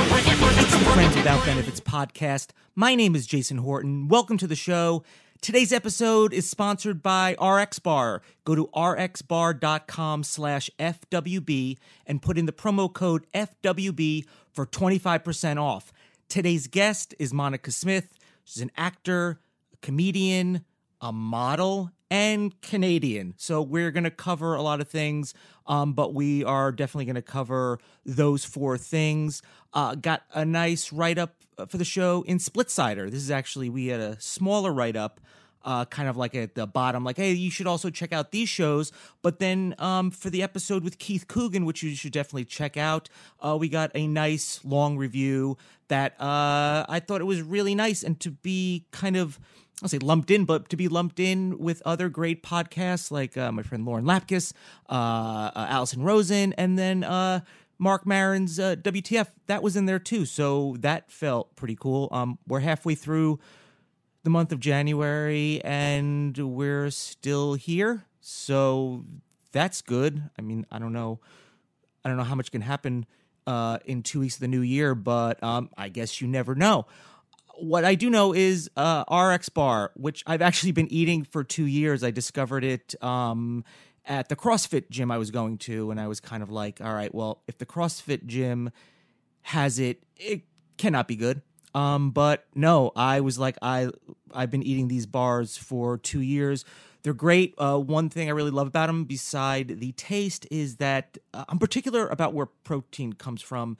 Friends Without Benefits podcast. My name is Jason Horton. Welcome to the show. Today's episode is sponsored by RX Bar. Go to rxbar.com slash FWB and put in the promo code FWB for 25% off. Today's guest is Monika Smith. She's an actor, a comedian, a model, and Canadian. So we're going to cover a lot of things, um, but we are definitely going to cover those four things. Uh, got a nice write up for the show in Splitsider. This is actually, we had a smaller write up. Uh, kind of like at the bottom, like, hey, you should also check out these shows. But then um, for the episode with Keith Coogan, which you should definitely check out, uh, we got a nice long review that uh, I thought it was really nice. And to be kind of, I'll say lumped in, but to be lumped in with other great podcasts like uh, my friend Lauren Lapkus, uh, uh, Allison Rosen, and then uh, Marc Maron's uh, WTF. That was in there too. So that felt pretty cool. Um, we're halfway through the month of January and we're still here. So that's good. I mean, I don't know. I don't know how much can happen uh, in two weeks of the new year, but um, I guess you never know what I do know is uh, RX Bar, which I've actually been eating for two years. I discovered it um, at the CrossFit gym I was going to, and I was kind of like, all right, well, if the CrossFit gym has it, it cannot be good. Um, but no, I was like, I I've been eating these bars for two years. They're great. Uh, one thing I really love about them, beside the taste, is that uh, I'm particular about where protein comes from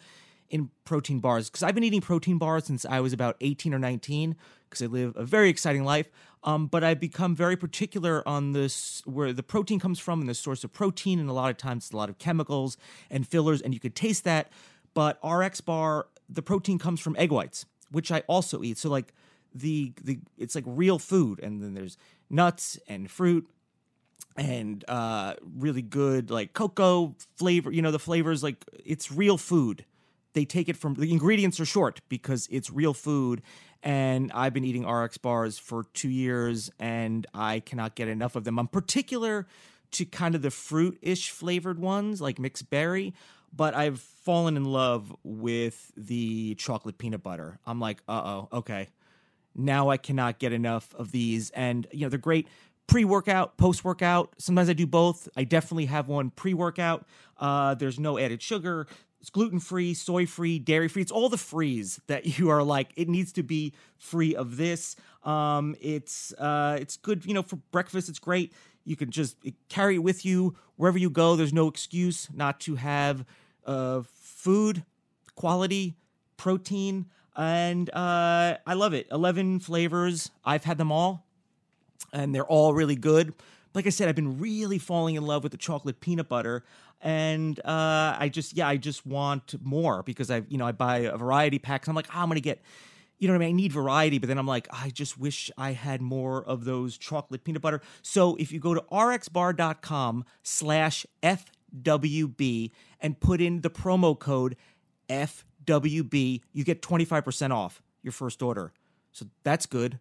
in protein bars because I've been eating protein bars since I was about 18 or 19 because I live a very exciting life. Um, but I've become very particular on this where the protein comes from and the source of protein, and a lot of times it's a lot of chemicals and fillers, and you could taste that. But RX bar, the protein comes from egg whites, which I also eat. So like the the it's like real food, and then there's nuts and fruit and uh really good like cocoa flavor you know the flavors like it's real food they take it from the ingredients are short because it's real food and I've been eating RX bars for 2 years and I cannot get enough of them. I'm particular to kind of the fruit-ish flavored ones like mixed berry, but I've fallen in love with the chocolate peanut butter. I'm like, "Uh-oh, okay. Now I cannot get enough of these and you know, they're great pre-workout, post-workout. Sometimes I do both. I definitely have one pre-workout. Uh, there's no added sugar. It's gluten free, soy free, dairy free. It's all the frees that you are like. It needs to be free of this. Um, it's uh, it's good, you know, for breakfast. It's great. You can just carry it with you wherever you go. There's no excuse not to have uh, food, quality, protein, and uh, I love it. Eleven flavors. I've had them all, and they're all really good like I said, I've been really falling in love with the chocolate peanut butter, and uh, I just yeah, I just want more because I you know I buy a variety pack. I'm like, oh, I'm gonna get. You know what I mean? I need variety, but then I'm like, I just wish I had more of those chocolate peanut butter. So if you go to rxbar.com slash FWB and put in the promo code FWB, you get 25% off your first order. So that's good.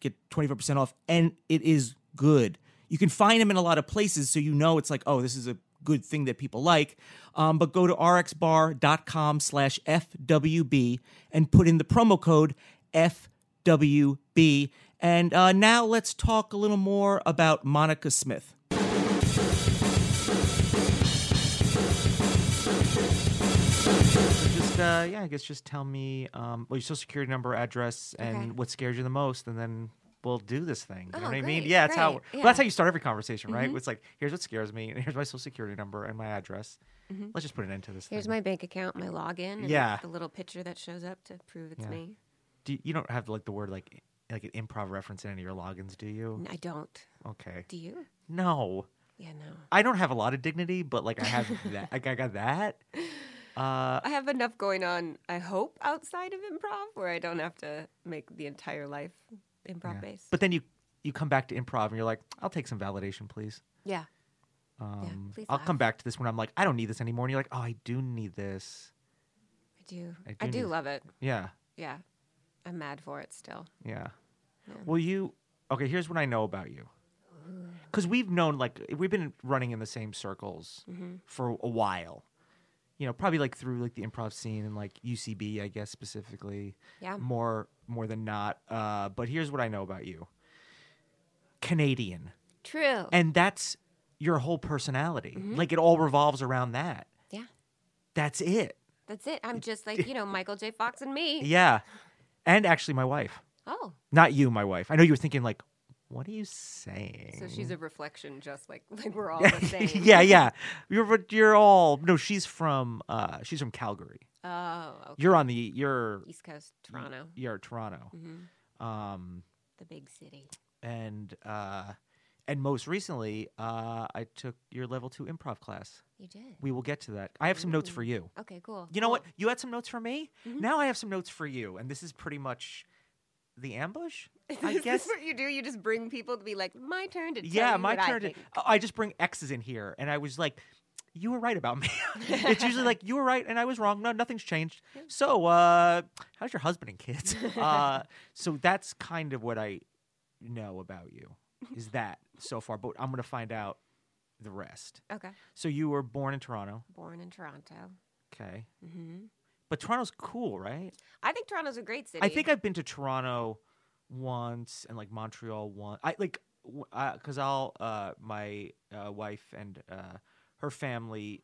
Get 25% off, and it is good. You can find them in a lot of places, so you know it's like, oh, this is a good thing that people like. Um, but go to rxbar.com slash FWB and put in the promo code FWB. And uh, now let's talk a little more about Monika Smith. Uh, yeah, I guess just tell me um, well, your social security number, address, and Okay. what scares you the most, and then we'll do this thing. You know Oh, what I mean? Yeah, that's how. great, Well, that's how you start every conversation, right? Mhm. It's like, here's what scares me, and here's my social security number and my address. Mhm. Let's just put an end to this. Here's thing. my bank account, my login, and Yeah. the little picture that shows up to prove it's Yeah. me. Do you, you don't have like the word like like an improv reference in any of your logins, do you? I don't. Okay. Do you? No, Yeah, no. I don't have a lot of dignity, but like I have that. Like I got that. Uh, I have enough going on, I hope, outside of improv where I don't have to make the entire life improv yeah. based. But then you you come back to improv and you're like, I'll take some validation, please. yeah. Um, please I'll come back to this when I'm like, I don't need this anymore. And you're like, oh, I do need this. I do. I I do do, love it. Yeah, Yeah. I'm mad for it still. yeah. Yeah. Well, you okay? Here's what I know about you. Because we've known, like, we've been running in the same circles Mm-hmm. for a while. You know, probably like through like the improv scene and like UCB, I guess specifically. Yeah. More, more than not. Uh, but here's what I know about you. Canadian, True. and that's your whole personality. Mm-hmm. Like it all revolves around that. yeah. That's it. That's it. I'm just like, you know, Michael J. Fox and me. Yeah. And actually, my wife. Oh. Not you, my wife. I know you were thinking like, what are you saying? So she's a reflection just like like we're all the same. yeah, yeah. You're but you're all no. She's from uh, she's from Calgary. Oh, okay. You're on the you're East Coast, Toronto. you're Toronto. hmm Um, The big city. and uh, and most recently, uh, I took your level two improv class. You did. We will get to that. I have some notes for you. Okay, cool. You know what? You had some notes for me. Mhm. Now I have some notes for you, and this is pretty much the ambush. I guess. this what you do? You just bring people to be like, my turn to tell yeah, my what I turn. To, think." I just bring X's in here, and I was like, "You were right about me." it's usually like you were right and I was wrong. No, nothing's changed. So, uh, how's your husband and kids? uh, so that's kind of what I know about you. Is that so far? But I'm gonna find out the rest. Okay. So you were born in Toronto. Born in Toronto. Okay, hmm but Toronto's cool, right? I think Toronto's a great city. I think I've been to Toronto once and like Montreal once. I like because I'll uh, my uh, wife and uh, her family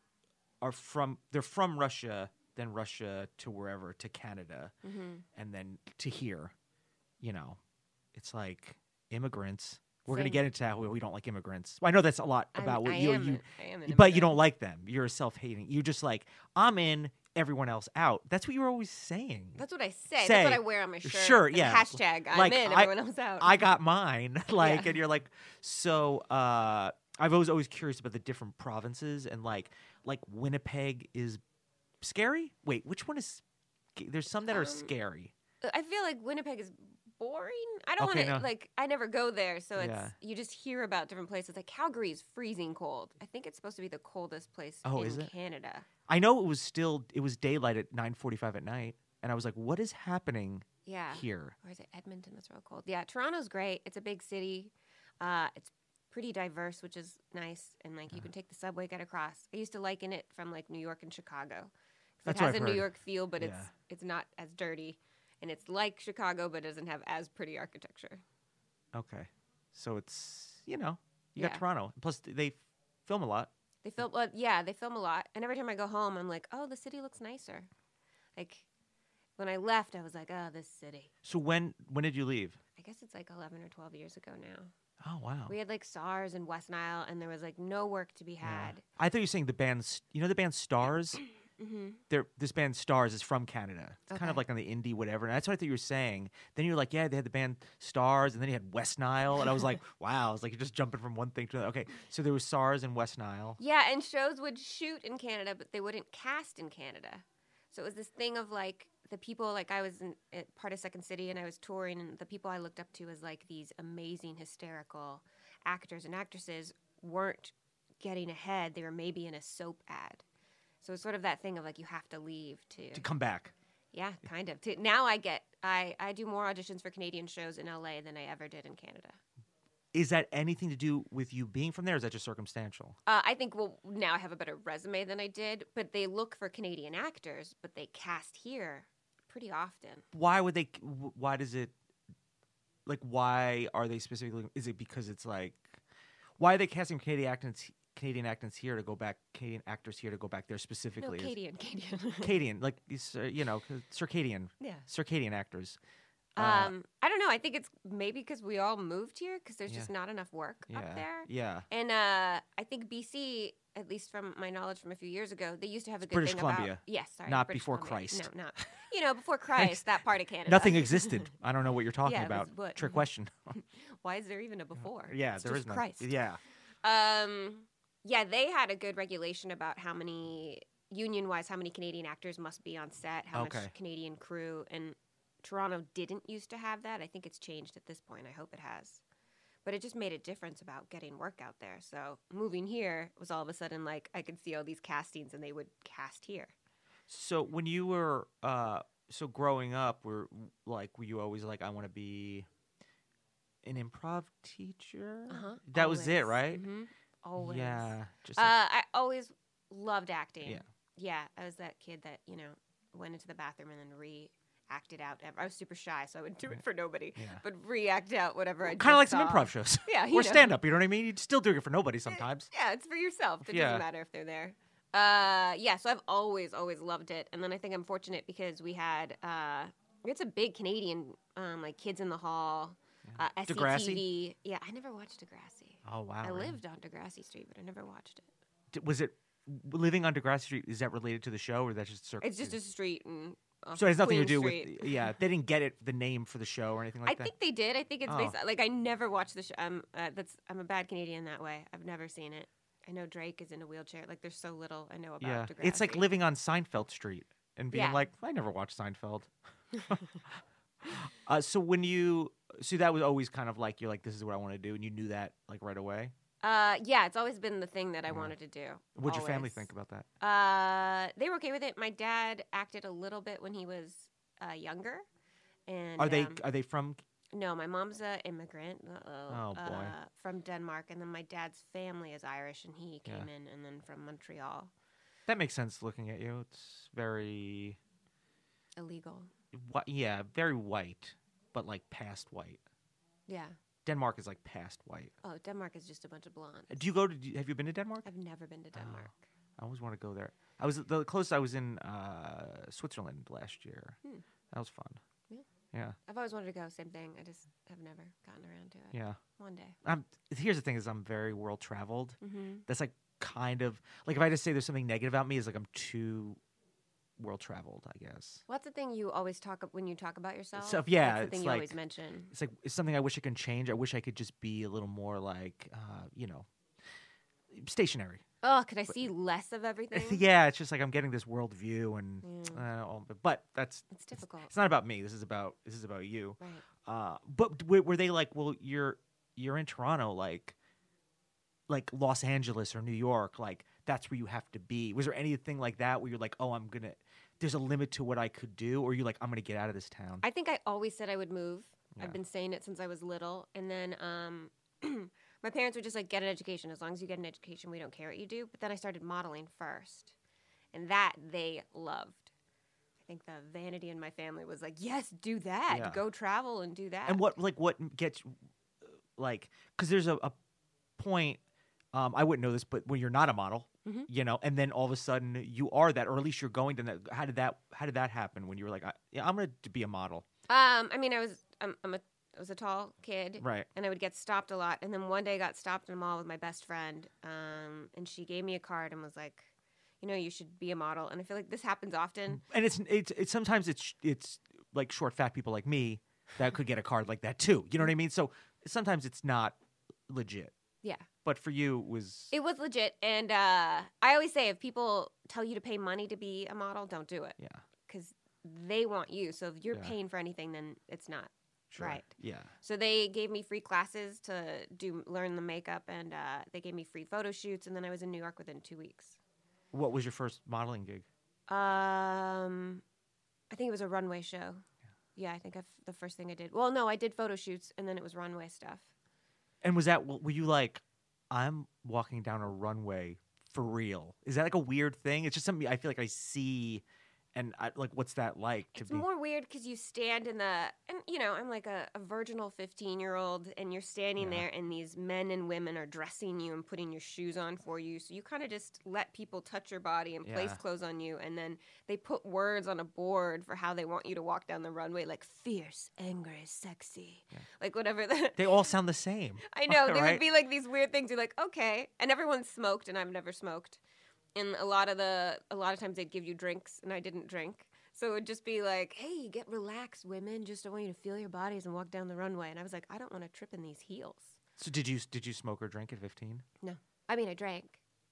are from they're from Russia, then Russia to wherever to Canada, Mhm. and then to here. You know, it's like immigrants. We're gonna get into how we don't like immigrants. I know that's a lot I'm- about what I you you, I am an but you don't like them. You're self-hating. You're just like I'm in, everyone else out. That's what you were always saying. That's what I say. Say. That's what I wear on my shirt. Sure, yeah. Hashtag I'm Like, in. I- Everyone else out. I got mine. like, Yeah. and you're like, so uh, I've always always curious about the different provinces and like like Winnipeg is scary. Wait, which one is? There's some that are Um, scary. I feel like Winnipeg is boring. I don't Okay, want to no. like. I never go there, so it's Yeah. you just hear about different places. Like Calgary is freezing cold. I think it's supposed to be the coldest place Oh, in is it? Canada. I know it was still it was daylight at 9:45 at night, and I was like, what is happening Yeah. here? Or is it Edmonton that's real cold? Yeah, Toronto's great. It's a big city. Uh, it's pretty diverse, which is nice. And like Uh-huh. you can take the subway, get across. I used to liken it from like New York and Chicago. That's it has a New. York feel, but it's it's not as dirty. And it's like Chicago, but doesn't have as pretty architecture. Okay, so it's you know you Yeah. got Toronto. Plus they film a lot. They film, well, yeah, they film a lot. And every time I go home, I'm like, oh, the city looks nicer. Like when I left, I was like, oh, this city. So when when did you leave? I guess it's like 11 or 12 years ago now. Oh wow. We had like SARS and West Nile, and there was like no work to be Yeah. had. I thought you were saying the band, You know the band Stars. Hmm this band Stars is from Canada. It's kind of like on the indie whatever. And that's what I thought you were saying. Then you were like, yeah, they had the band Stars, and then you had West Nile, and I was like, wow, it's like you're just jumping from one thing to another. Okay, so there was SARS and West Nile. Yeah, and shows would shoot in Canada, but they wouldn't cast in Canada. So it was this thing of like the people, like I was in, at part of Second City and I was touring, and the people I looked up to as like these amazing, hysterical actors and actresses weren't getting ahead. They were maybe in a soap ad. So it's sort of that thing of like you have to leave to, to come back. yeah, kind of. To, now I get, I, I do more auditions for Canadian shows in LA than I ever did in Canada. Is that anything to do with you being from there? Is that just circumstantial? Uh, I think well now I have a better resume than I did, but they look for Canadian actors, but they cast here pretty often. Why would they? Why does it? Like, why are they specifically? Is it because it's like, why are they casting Canadian actors? Canadian actors here to go back. Canadian actors here to go back there specifically. Is- Canadian, Canadian. Canadian, like these, uh, you know, circadian, yeah. circadian actors. Uh, Um, I don't know. I think it's maybe because we all moved here because there's Yeah. just not enough work yeah, up there. yeah. And uh, I think BC, at least from my knowledge from a few years ago, they used to have a good British thing Columbia. about yes, sorry, Not British before Columbia. Christ. No, not you know before Christ. that part of Canada. Nothing existed. I don't know what you're talking Yeah, about. what- Trick question. Why is there even a before? yeah, It's there is none. Christ. Yeah. Um, yeah, they had a good regulation about how many union wise, how many Canadian actors must be on set, how Okay. much Canadian crew, and Toronto didn't used to have that. I think it's changed at this point. I hope it has. But it just made a difference about getting work out there. So moving here was all of a sudden like I could see all these castings and they would cast here. So when you were uh so growing up, were like were you always like I want to be an improv teacher? Uh-huh. That was it, right? hmm Always. Yeah. Just Uh, I always loved acting. Yeah. Yeah, I was that kid that, you know, went into the bathroom and then re-acted out. I was super shy, so I would do it for nobody, Yeah. but re-act out whatever I kind of like just some improv shows. Yeah, or stand up, you know what I mean? You're still doing it for nobody sometimes. Yeah, it's for yourself. It Yeah. doesn't matter if they're there. Uh, yeah, so I've always, always loved it, and then I think I'm fortunate because we had uh, it's a big Canadian um, like Kids in the Hall, uh, Degrassi? SCTV. Yeah, I never watched Degrassi. Oh wow. I really? lived on Degrassi Street, but I never watched it. D- Was it living on Degrassi Street? Is that related to the show, or that's just circle? It's just a street and. off so it has nothing to do Street. with yeah. They didn't get it the name for the show or anything like I that. I think they did. I think it's Oh. based like I never watched the show. Um, uh, that's I'm a bad Canadian that way. I've never seen it. I know Drake is in a wheelchair. Like there's so little I know about. yeah, it's like living on Seinfeld Street and being Yeah. like, I never watched Seinfeld. uh, so when you, so that was always kind of like you're like, this is what I want to do, and you knew that like right away. Uh, yeah, it's always been the thing that I Yeah. wanted to do. What'd your family think about that? Uh, they were okay with it. My dad acted a little bit when he was uh, younger. And Are they um, are they from? no, my mom's an immigrant. Uh-oh, Oh, boy. Uh, from Denmark, and then my dad's family is Irish, and he Yeah. came in, and then from Montreal, That makes sense. Looking at you, it's very, illegal. whi- yeah, very white, but like past white. Yeah. Denmark is like past white. Oh, Denmark is just a bunch of blondes. Do you go to? do you- Have you been to Denmark? I've never been to Oh. Denmark. I always want to go there. I was the closest I was in uh, Switzerland last year. Hmm. That was fun. Yeah. Yeah. I've always wanted to go. Same thing. I just have never gotten around to it. Yeah. One day. I'm, here's the thing: is I'm very world traveled. Mm-hmm. That's like kind of like if I just say there's something negative about me, is like I'm too world traveled. I guess What's the thing you always talk when you talk about yourself? So, yeah, That's the it's thing you always mention. it's like it's something I wish I can change. I wish I could just be a little more like uh, you know stationary. Oh, could I see less of everything? yeah, it's just like I'm getting this world view, and Yeah. uh, all- but that's It's difficult. it's not about me. This is about this is about you. Right. Uh, but w- were they like, well, you're you're in Toronto, like like Los Angeles or New York, like that's where you have to be. Was there anything like that where you're like, oh, I'm gonna, there's a limit to what I could do, or you're like, I'm gonna get out of this town? I think I always said I would move. Yeah. I've been saying it since I was little. And then um, my parents were just like, get an education. As long as you get an education, we don't care what you do. But then I started modeling first. And that they loved. I think the vanity in my family was like, yes, do that. Yeah. Go travel and do that. and what like what gets like because there's a, a point. Um, I wouldn't know this, but when you're not a model, Mhm. you know, and then all of a sudden you are that, or at least you're going to that. How did that? How did that happen? When you were like, I, yeah, I'm gonna be a model, Um, I mean, I was I'm, I'm a I was a tall kid, right? and I would get stopped a lot. And then one day, I got stopped in a mall with my best friend, um, and she gave me a card and was like, "You know, you should be a model." And I feel like this happens often. and it's it's it's sometimes it's it's like short fat people like me that could get a card like that too. You know what I mean? So sometimes it's not legit, Yeah, but for you it was it was legit. And uh, I always say, if people tell you to pay money to be a model, don't do it yeah because they want you. So if you're Yeah. paying for anything, then it's not. sure. Right. yeah So they gave me free classes to do learn the makeup, and uh, they gave me free photo shoots. And then I was in New York within two weeks. what was your first modeling gig Um, I think it was a runway show. Yeah, I think I f the first thing I did. Well, no, I did photo shoots, and then it was runway stuff. And was that were you like i'm walking down a runway for real is that like a weird thing? It's just something i feel like i see and I, like, what's that like to It's be? more weird because you stand in the, and you know, I'm like a, a virginal 15 year old, and you're standing Yeah. there, and these men and women are dressing you and putting your shoes on for you. So you kind of just let people touch your body and place Yeah. clothes on you, and then they put words on a board for how they want you to walk down the runway, like fierce, angry, sexy, like whatever. The, they all sound the same. I know there right? would be like these weird things. You're like, okay, and everyone smoked, and I've never smoked. And a lot of the, a lot of times they'd give you drinks, and I didn't drink. So it would just be like, hey, get relaxed, women. Just I want you to feel your bodies and walk down the runway. And I was like, I don't want to trip in these heels. So did you did you smoke or drink at 15? No, I mean I drank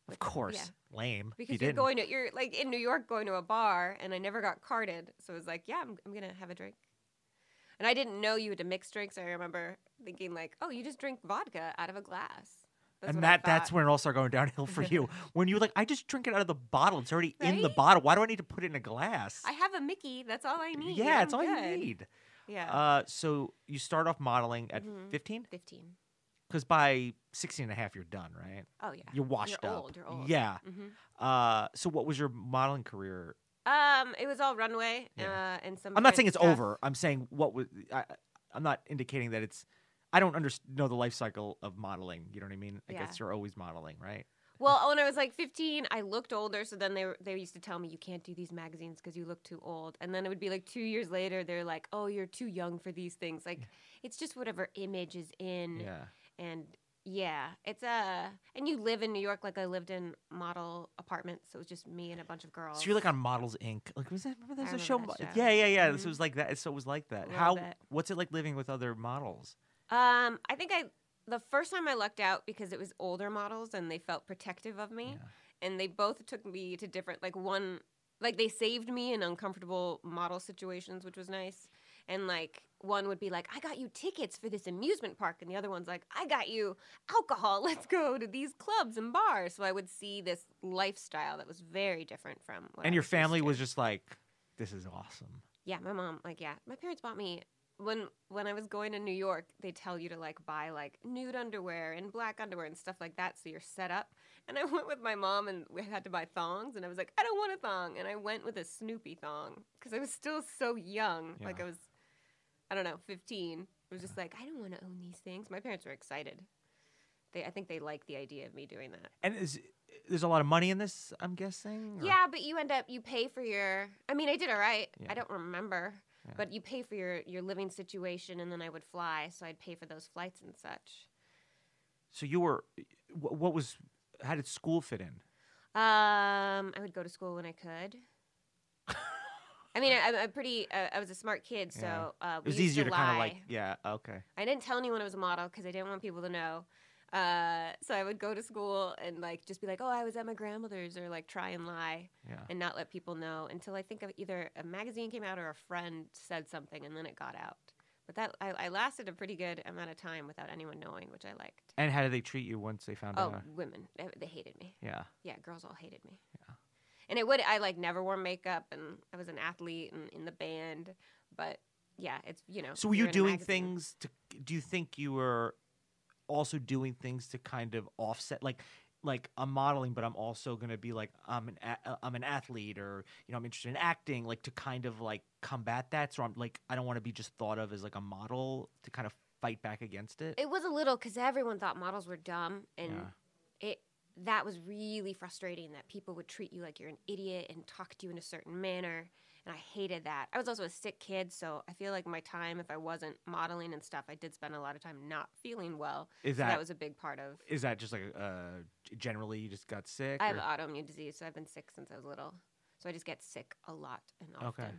Of course. yeah. Lame. because you you're didn't. going to, you're like in New York going to a bar, and I never got carded. So it was like, yeah, I'm, I'm gonna have a drink. And I didn't know you had to mix drinks. I remember thinking like, oh, you just drink vodka out of a glass. That's and that that's when it all started going downhill for you. when you're like, I just drink it out of the bottle. It's already in the bottle. Why do I need to put it in a glass? I have a Mickey. That's all I need. yeah, it's all you good. need. Yeah. Uh, so you start off modeling at Mhm. 15? 15. Because by 16 and a half, you're done, right? Oh, yeah. You're washed you're up. Old, you're old. Yeah. hmm Uh, so what was your modeling career? Um, it was all runway. Yeah. Uh, and some. I'm not saying it's stuff. over. I'm saying what was. I, I'm not indicating that it's. I don't under, know the life cycle of modeling. You know what I mean? I Yeah. guess you're always modeling, right? Well, when I was like 15, I looked older. So then they were, they used to tell me you can't do these magazines because you look too old. And then it would be like two years later, they're like, oh, you're too young for these things. Like, it's just whatever image is in. Yeah. And yeah, it's a. And you live in New York, like I lived in model apartments. So it was just me and a bunch of girls. So you're like on Models Inc. Like was that? Remember there's a show? that show. Yeah, yeah, yeah. So Mhm. it was like that. So it was like that. How? bit. What's it like living with other models? Um, I think I the first time I lucked out because it was older models and they felt protective of me, Yeah. and they both took me to different like one like they saved me in uncomfortable model situations, which was nice. And like one would be like, "I got you tickets for this amusement park," and the other one's like, "I got you alcohol. Let's go to these clubs and bars." So I would see this lifestyle that was very different from. What and I your was family was just like, "This is awesome." Yeah, my mom, like, yeah, my parents bought me when when I was going to New York. They tell you to like buy like nude underwear and black underwear and stuff like that, so you're set up. And I went with my mom, and we had to buy thongs, and I was like, I don't want a thong, and I went with a Snoopy thong because I was still so young. Like I was, I don't know, 15. I was just like, I don't want to own these things. My parents were excited. They, I think they liked the idea of me doing that. And is there's a lot of money in this? I'm guessing. or- Yeah, but you end up you pay for your. I mean, I did all right. Yeah. I don't remember, Yeah. but you pay for your your living situation, and then I would fly, so I'd pay for those flights and such. So you were. wh- What was? How did school fit in? Um, I would go to school when I could. I mean, I, I'm pretty. Uh, I was a smart kid, so Yeah. uh, It was easier to to kind of like. Yeah. Okay. I didn't tell anyone I was a model because I didn't want people to know. Uh, so I would go to school and like just be like, "Oh, I was at my grandmother's," or like try and lie. Yeah. and not let people know until I think of either a magazine came out or a friend said something and then it got out. But that I, I lasted a pretty good amount of time without anyone knowing, which I liked. And how did they treat you once they found Oh, out? Oh, women, they, they hated me. Yeah. Yeah, girls all hated me. Yeah. And it would I like never wore makeup and I was an athlete and in the band, but yeah, it's you know. So were you doing things to? Do you think you were also doing things to kind of offset, like, like I'm modeling, but I'm also going to be like I'm an a- uh, I'm an athlete, or you know I'm interested in acting, like to kind of like combat that. So I'm like I don't want to be just thought of as like a model to kind of fight back against it. It was a little because everyone thought models were dumb, and Yeah. it that was really frustrating. That people would treat you like you're an idiot and talk to you in a certain manner, and I hated that. I was also a sick kid, so I feel like my time, if I wasn't modeling and stuff, I did spend a lot of time not feeling well. Is So that, that was a big part of. is that just like uh generally you just got sick? I have autoimmune disease, so I've been sick since I was little. So I just get sick a lot and often. Okay.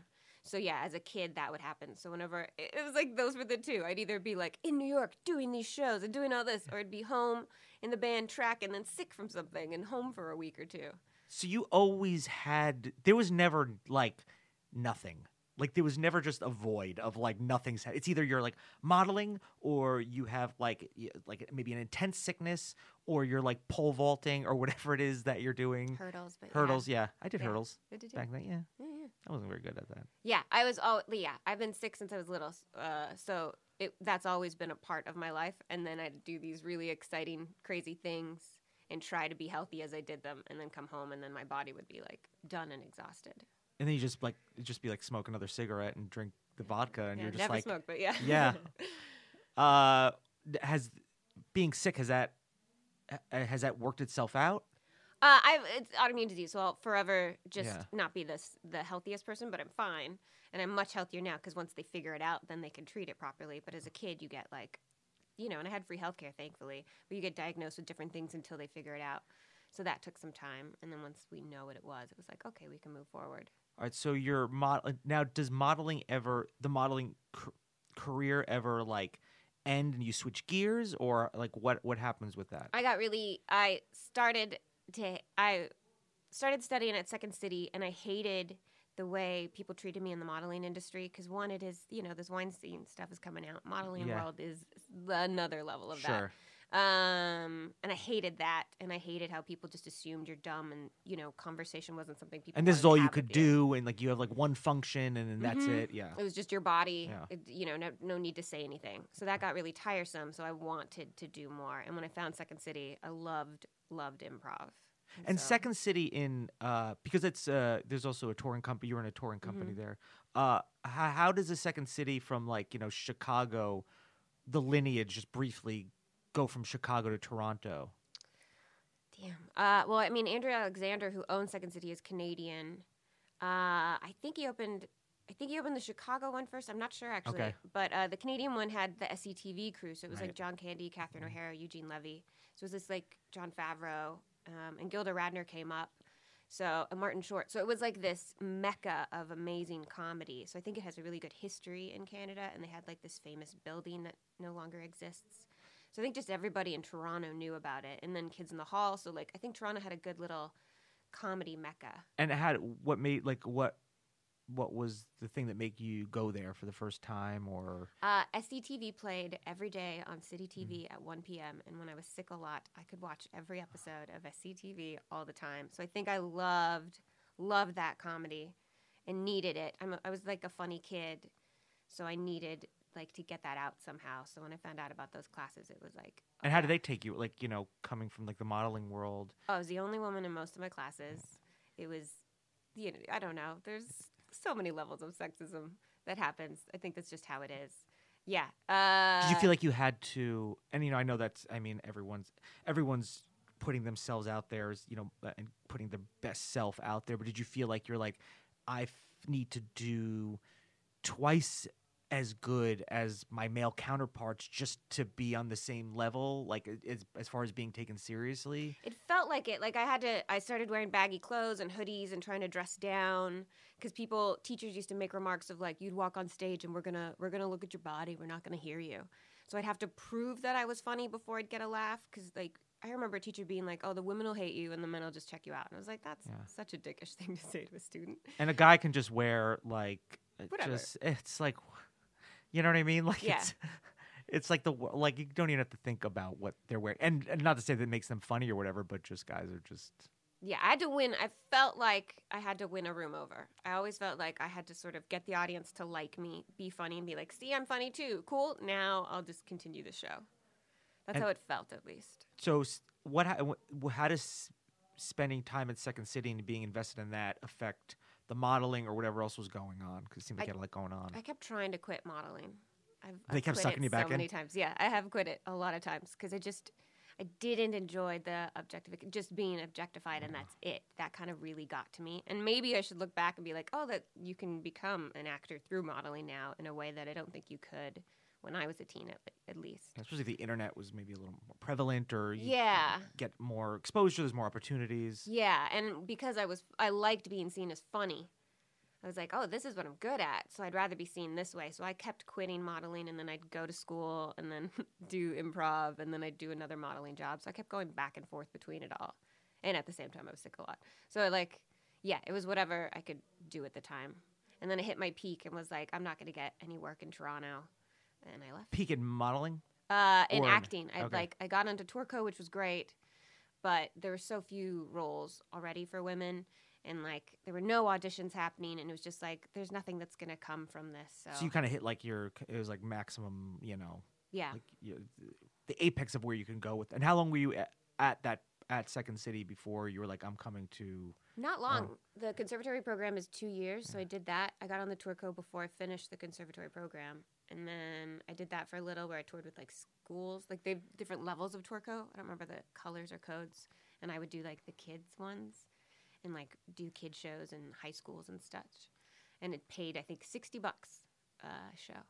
So yeah, as a kid, that would happen. So whenever it it was like those were the two. I'd either be like in New York doing these shows and doing all this, or I'd be home in the band track and then sick from something and home for a week or two. So you always had there was never like nothing. Like there was never just a void of like nothing's. ha- It's either you're like modeling or you have like like maybe an intense sickness or you're like pole vaulting or whatever it is that you're doing. Hurdles, but yeah. Hurdles, yeah. I did Yeah. hurdles to do. back then. Yeah, Yeah, yeah. I wasn't very good at that. Yeah, I was all yeah. I've been sick since I was little, uh, so it, that's always been a part of my life. And then I'd do these really exciting, crazy things and try to be healthy as I did them, and then come home, and then my body would be like done and exhausted. And then you just like just be like smoke another cigarette and drink the vodka, and Yeah, you're just never like, smoked, but yeah. Yeah. uh, has being sick has that uh, has that worked itself out? Uh, I've it's autoimmune disease, so I'll forever just Yeah. not be this the healthiest person, but I'm fine, and I'm much healthier now because once they figure it out, then they can treat it properly. But as a kid, you get like, you know, and I had free healthcare, thankfully, but you get diagnosed with different things until they figure it out. So that took some time, and then once we know what it was, it was like, okay, we can move forward. All right, so your mod uh, now does modeling ever the modeling c- career ever like end and you switch gears or like what what happens with that? I got really I started to I started studying at Second City and I hated the way people treated me in the modeling industry because one it is you know this Weinstein stuff is coming out modeling Yeah. world is another level of sure. that um and I hated that and I hated how people just assumed you're dumb and you know conversation wasn't something people And this is all you could do and like you have like one function and then that's Mhm. it. Yeah. it was just your body Yeah. it- you know no, no need to say anything so that got really tiresome so i wanted to do more and when i found second city i loved loved improv And so- Second City in uh because it's uh there's also a touring company you're in a touring company Mm-hmm. there. Uh how, how does the Second City from like, you know, Chicago the lineage just briefly go from Chicago to Toronto? damn uh, well i mean andrew alexander who owns second city is canadian uh, i think he opened I think he opened the Chicago one first. I'm not sure actually, Okay. but uh, the Canadian one had the SCTV crew, so it was Right. like John Candy, Catherine O'Hara, Eugene Levy. So it was this like John Favreau um, and Gilda Radner came up. So and Martin Short. So it was like this mecca of amazing comedy. So I think it has a really good history in Canada, and they had like this famous building that no longer exists. So I think just everybody in Toronto knew about it, and then Kids in the Hall. So like I think Toronto had a good little comedy mecca. And it had what made like what what was the thing that made you go there for the first time or Uh, SCTV played every day on City Mm-hmm. TV at 1 p.m. And when I was sick a lot, I could watch every episode of SCTV all the time. So I think I loved, loved that comedy and needed it. I'm a, I was like a funny kid. So I needed like to get that out somehow. So when I found out about those classes, it was like, and how did they take you like, you know, coming from like the modeling world? oh, I was the only woman in most of my classes. It was, you know, I don't know. There's so many levels of sexism that happens. I think that's just how it is. Yeah. Uh, Did you feel like you had to and you know, I know that's I mean everyone's everyone's putting themselves out there as, you know, uh, and putting their best self out there, but did you feel like you're like I f- need to do twice as good as my male counterparts just to be on the same level like as as far as being taken seriously? It felt like it. Like I had to. I started wearing baggy clothes and hoodies and trying to dress down because people, teachers used to make remarks of like, "You'd walk on stage and we're gonna we're gonna look at your body. We're not gonna hear you." So I'd have to prove that I was funny before I'd get a laugh. Because like I remember a teacher being like, "Oh, the women will hate you and the men will just check you out." And I was like, "That's Yeah. such a dickish thing to say to a student." And a guy can just wear like Whatever. just it's like you know what I mean? Like Yeah. it's it's like the like you don't even have to think about what they're wearing. And, and not to say that it makes them funny or whatever, but just guys are just Yeah, I had to win. I felt like I had to win a room over. I always felt like I had to sort of get the audience to like me, be funny, and be like, "See, I'm funny too. Cool. Now I'll just continue the show." That's And- how it felt, at least. so what ha- how does spending time at Second City and being invested in that affect the modeling or whatever else was going on? Because it seemed like I- you had a lot going on. I kept trying to quit modeling. I've, They I've kept sucking you back so many times. Yeah, I have quit it a lot of times because I just I didn't enjoy the objectific just being objectified and that's it. That kind of really got to me. And maybe I should look back and be like, oh, that you can become an actor through modeling now in a way that I don't think you could when I was a teen, at, at least. Especially if the internet was maybe a little more prevalent or you Yeah. get more exposure, there's more opportunities. Yeah, and because I was I liked being seen as funny. I was like, "Oh, this is what I'm good at." So I'd rather be seen this way. So I kept quitting modeling and then I'd go to school and then do improv and then I'd do another modeling job. So I kept going back and forth between it all. And at the same time I was sick a lot. So like, yeah, it was whatever I could do at the time. And then I hit my peak and was like, "I'm not going to get any work in Toronto." And I left. Peak in modeling. Uh, in Or acting, I okay. like I got into Tourco, which was great, but there were so few roles already for women, and like there were no auditions happening, and it was just like there's nothing that's gonna come from this. So, So you kind of hit like your it was like maximum, you know, yeah, like you, the apex of where you can go with. And how long were you at, at that at Second City before you were like, I'm coming to. Not long. The conservatory program is two years, so I did that. I got on the tour co before I finished the conservatory program, and then I did that for a little, where I toured with like schools, like they have different levels of Torco. I don't remember the colors or codes, and I would do like the kids ones, and like do kid shows in high schools and such, and it paid I think sixty bucks a show.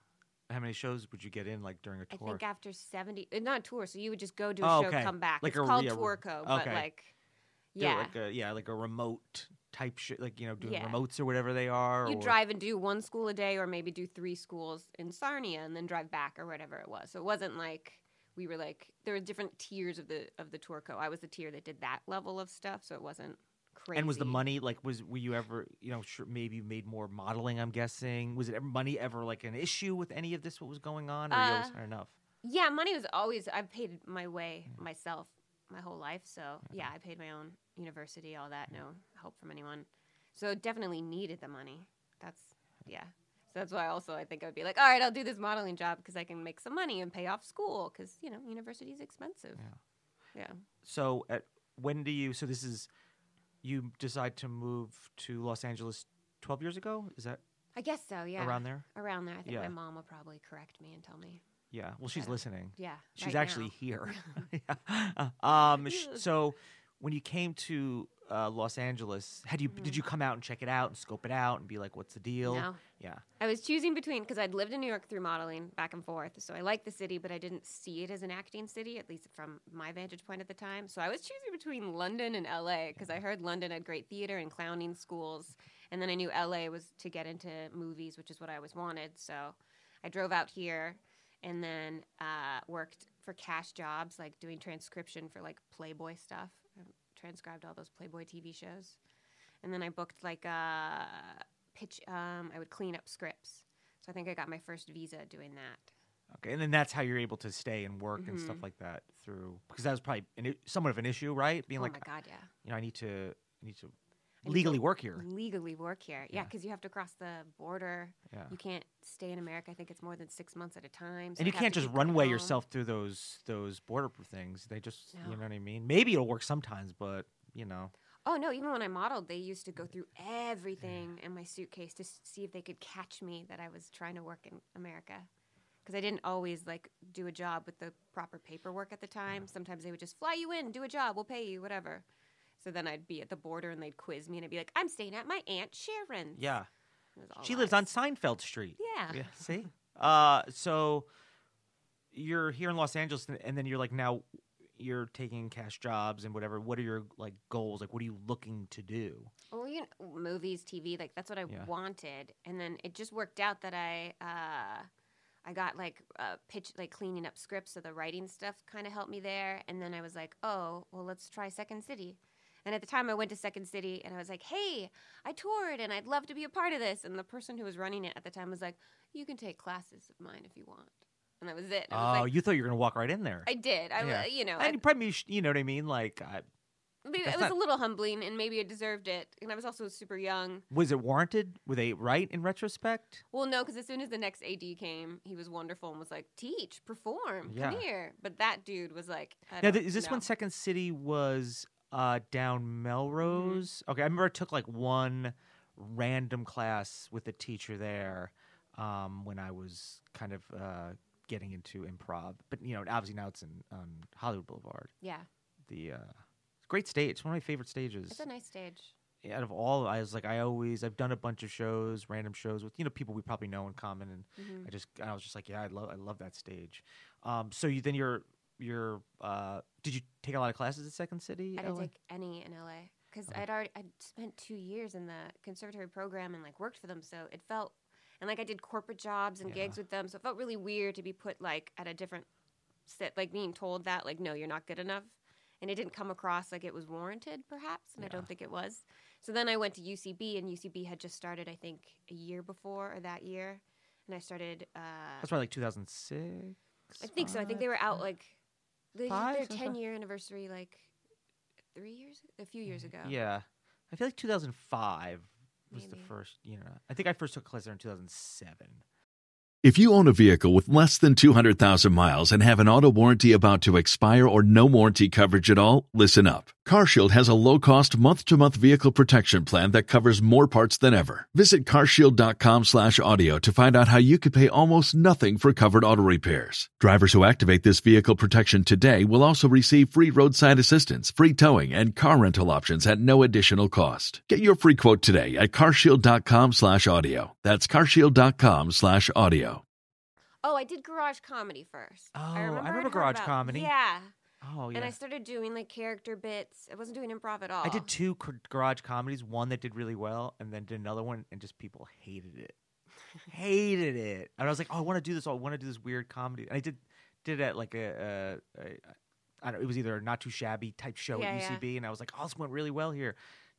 How many shows would you get in like during a tour? I think after seventy, uh, not a tour, so you would just go do Oh, a show, okay. come back. Like it's a- called yeah, re- tour co, but like, yeah. like a, yeah, like a remote type shit, like you know, doing Yeah. remotes or whatever they are. You or- drive and do one school a day, or maybe do three schools in Sarnia, and then drive back, or whatever it was. So it wasn't like we were like there were different tiers of the of the tour co. I was the tier that did that level of stuff, so it wasn't crazy. And was the money like was were you ever you know sure maybe you made more modeling? I'm guessing was it ever, money ever like an issue with any of this? What was going on, or you always Uh, enough? Yeah, money was always. I've paid my way Mm. myself my whole life, so yeah, I paid my own university, all that. No help from anyone. So definitely needed the money. That's yeah. So that's why also I think I would be like, all right, I'll do this modeling job because I can make some money and pay off school because you know university is expensive. Yeah. Yeah. So at when do you? So this is you decide to move to Los Angeles 12 years ago? Is that I guess so. Yeah. around there? Around there. I think Yeah. my mom will probably correct me and tell me. Yeah. Well, she's listening. Yeah. She's right actually now. here. Yeah. Um. sh- So when you came to uh, Los Angeles, had you did you come out and check it out and scope it out and be like, what's the deal? Mm-hmm. No. Yeah. I was choosing between because I'd lived in New York through modeling back and forth. So I liked the city, but I didn't see it as an acting city, at least from my vantage point at the time. So I was choosing between London and LA because I heard London had great theater and clowning schools. And then I knew LA was to get into movies, which is what I always wanted. So I drove out here and then uh, worked for cash jobs, like doing transcription for like Playboy stuff. I transcribed all those Playboy TV shows. And then I booked like a pitch. Um, I would clean up scripts. So I think I got my first visa doing that. Okay. And then that's how you're able to stay and work and stuff like that through because that was probably an, somewhat of an issue, right? Being like oh like, my god, yeah. you know, I need to I need to I need to legally work here. Legally work here, yeah, Yeah. because you have to cross the border. Yeah. You can't stay in America. I think it's more than six months at a time. so and you can't just runway yourself through those those border things. They just you know what I mean. Maybe it'll work sometimes, but you know. Oh no! Even when I modeled, they used to go through everything in my suitcase to see if they could catch me that I was trying to work in America. Because I didn't always like do a job with the proper paperwork at the time. Sometimes they would just fly you in, do a job, we'll pay you, whatever. So then I'd be at the border and they'd quiz me, and I'd be like, "I'm staying at my aunt Sharon's." Yeah. It was all She lives on. Seinfeld Street. Yeah. Yeah. See. Uh. So you're here in Los Angeles, and- and then you're like now you're taking cash jobs and whatever. What are your like goals? Like, what are you looking to do? Well, you know, movies, TV, like that's what I Yeah. wanted, and then it just worked out that I uh, I got like uh, pitch like cleaning up scripts, so the writing stuff kind of helped me there, and then I was like, oh, well, let's try Second City. And at the time, I went to Second City, and I was like, "Hey, I toured, and I'd love to be a part of this." And the person who was running it at the time was like, "You can take classes of mine if you want," and that was it. I Oh, was like, you thought you were gonna walk right in there. I did. I, Yeah. you know, and you probably, you know what I mean. Like, I, maybe that's it was not- a little humbling, and maybe I deserved it. And I was also super young. was it warranted? Were they right in retrospect? Well, no, because as soon as the next AD came, he was wonderful and was like, "Teach, perform, Yeah. come here." But that dude was like, I Now, th- is this know. when Second City was uh, down Melrose? Mm-hmm. Okay, I remember I took like one random class with a teacher there um, when I was kind of uh, getting into improv. But you know, obviously now it's in on Hollywood Boulevard. Yeah, The uh, great stage, it's one of my favorite stages. it's a nice stage. out of all, I was like, I always, I've done a bunch of shows, random shows with you know people we probably know in common, and Mm-hmm. I just, I was just like, yeah, I love, I love that stage. Um, so you then you're, you're, uh, did you take a lot of classes at Second City? I didn't LA? take any in LA because Okay. I'd already I'd spent two years in the conservatory program and like worked for them, so it felt and like I did corporate jobs and gigs with them, so it felt really weird to be put like at a different set, like being told that like no, you're not good enough, and it didn't come across like it was warranted, perhaps, and I don't think it was. So then I went to UCB, and UCB had just started, I think, a year before or that year, and I started. Uh, That's probably like 2006. I think so. I think they were out like they Five, their ten year anniversary like three years, a few years mm, ago. Yeah, I feel like 2005 was the first. You know, I think I first took a class there in 2007. If you own a vehicle with less than 200,000 miles and have an auto warranty about to expire or no warranty coverage at all, listen up. CarShield has a low-cost month-to-month vehicle protection plan that covers more parts than ever. Visit carshield.com/audio to find out how you could pay almost nothing for covered auto repairs. Drivers who activate this vehicle protection today will also receive free roadside assistance, free towing, and car rental options at no additional cost. Get your free quote today at carshield.com/audio. That's carshield.com/audio. Oh, I did garage comedy first. Oh, I I remember, remember I'd heard garage about- comedy. Yeah. Oh yeah. And I started doing like character bits. I wasn't doing improv at all. I did two garage comedies. One that did really well, and then did another one, and just people hated it, hated it. And I was like, "Oh, I want to do this. I want to do this weird comedy." And I did did it at like a, a, a I don't. Know, it was either a not too shabby type show Yeah, at yeah. UCB, and I was like, "Oh, this went really well here."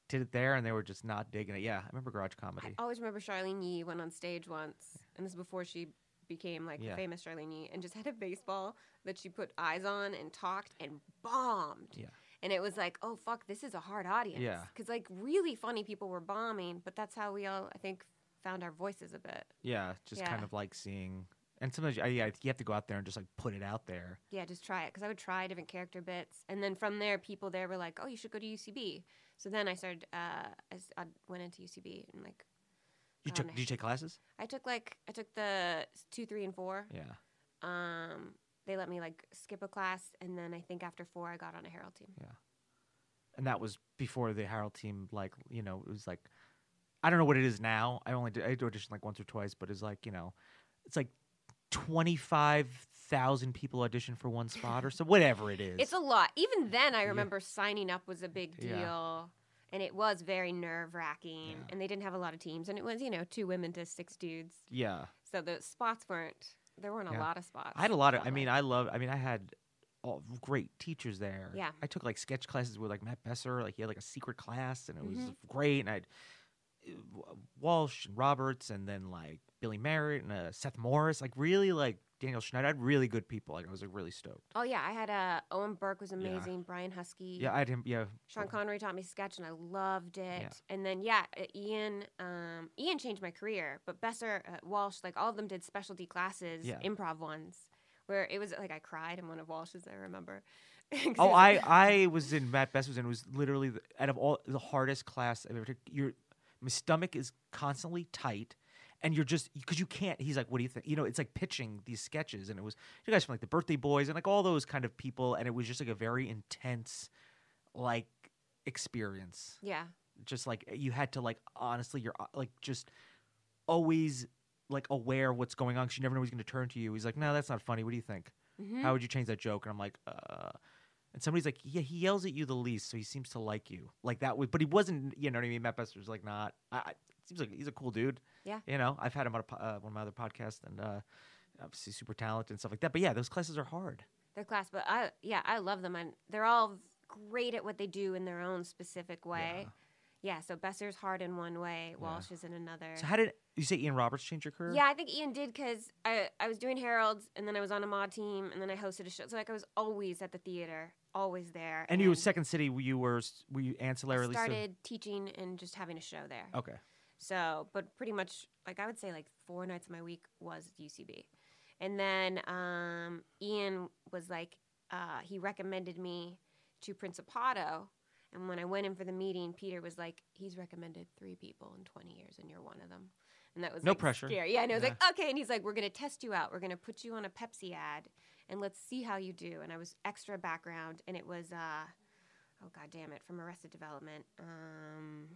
Did it there, and they were just not digging it. Yeah, I remember garage comedy. I always remember Charlyne Yi went on stage once, and this is before she became like Yeah. the famous Charlyne and just had a baseball that she put eyes on and talked and bombed. Yeah. And it was like, oh fuck, this is a hard audience. Yeah. Because like really funny people were bombing, but that's how we all I think found our voices a bit. Yeah, just kind of like seeing. And sometimes, you- yeah, you have to go out there and just like put it out there. Yeah, just try it because I would try different character bits, and then from there, people there were like, "Oh, you should go to UCB." So then I started. Uh, I, I went into UCB and like You took? nice. Did you take classes? I took like I took the two, three, and four. Yeah. Um, they let me like skip a class, and then I think after four, I got on a Harold team. Yeah. And that was before the Harold team. Like you know, it was like I don't know what it is now. I only did I auditioned like once or twice, but it's like you know, it's like twenty five thousand people audition for one spot or so whatever it is. It's a lot. Even then, I remember signing up was a big deal. Yeah. And it was very nerve wracking, Yeah. and they didn't have a lot of teams, and it was you know two women to six dudes, yeah. so the spots weren't there weren't Yeah. a lot of spots. I had a lot of. I mean. I love. I mean, I had all great teachers there. Yeah. I took like sketch classes with like Matt Besser. Like he had like a secret class, and it was Mhm. great. And I'd uh, Walsh and Roberts, and then like Billy Merritt and uh, Seth Morris. Like really like Daniel Schneider. I had really good people. Like I was like really stoked. Oh yeah, I had uh, Owen Burke was amazing. Brian Huskey. Yeah, I had him. Yeah. Sean Connery taught me sketch, and I loved it. Yeah. And then yeah, uh, Ian. Um, Ian changed my career, but Besser, uh, Walsh, like all of them did specialty classes, Yeah. improv ones, where it was like I cried in one of Walsh's. I remember. Oh, I I was in Matt Best was in. It was literally the, out of all the hardest class I've ever taken. Your my stomach is constantly tight, and you're just because you can't. He's like, "What do you think?" You know, it's like pitching these sketches, and it was you guys from like the Birthday Boys and like all those kind of people, and it was just like a very intense, like experience. yeah. Just like you had to like honestly, you're uh, like just always like aware of what's going on because you never know who's going to turn to you. He's like, "No, that's not funny. What do you think?" Mhm. How would you change that joke? And I'm like, uh. And somebody's like, yeah, he yells at you the least, so he seems to like you. Like that would, but he wasn't, you know what I mean? Matt Besser's like not. I, seems like he's a cool dude. Yeah. You know, I've had him on a, uh, one of my other podcasts, and uh, obviously super talented and stuff like that. But yeah, those classes are hard. They're class, but I yeah, I love them, and they're all great at what they do in their own specific way. Yeah. so Besser's hard in one way, Walsh is in another. So how did you say Ian Roberts change your career? Yeah, I think Ian did because I, I was doing Harold's and then I was on a Maude team and then I hosted a show. So like I was always at the theater, always there. And you were Second City. You were were you ancillarily? so- started teaching and just having a show there. okay. So, but pretty much like I would say like four nights of my week was UCB, and then um, Ian was like uh, he recommended me to Principato. And when I went in for the meeting, Peter was like, "He's recommended three people in 20 years, and you're one of them." And that was No like, pressure. Scary. Yeah, and I was Yeah. like, "Okay." And he's like, "We're gonna test you out. We're gonna put you on a Pepsi ad, and let's see how you do." And I was extra background, and it was, uh, oh god damn it, from Arrested Development. Um,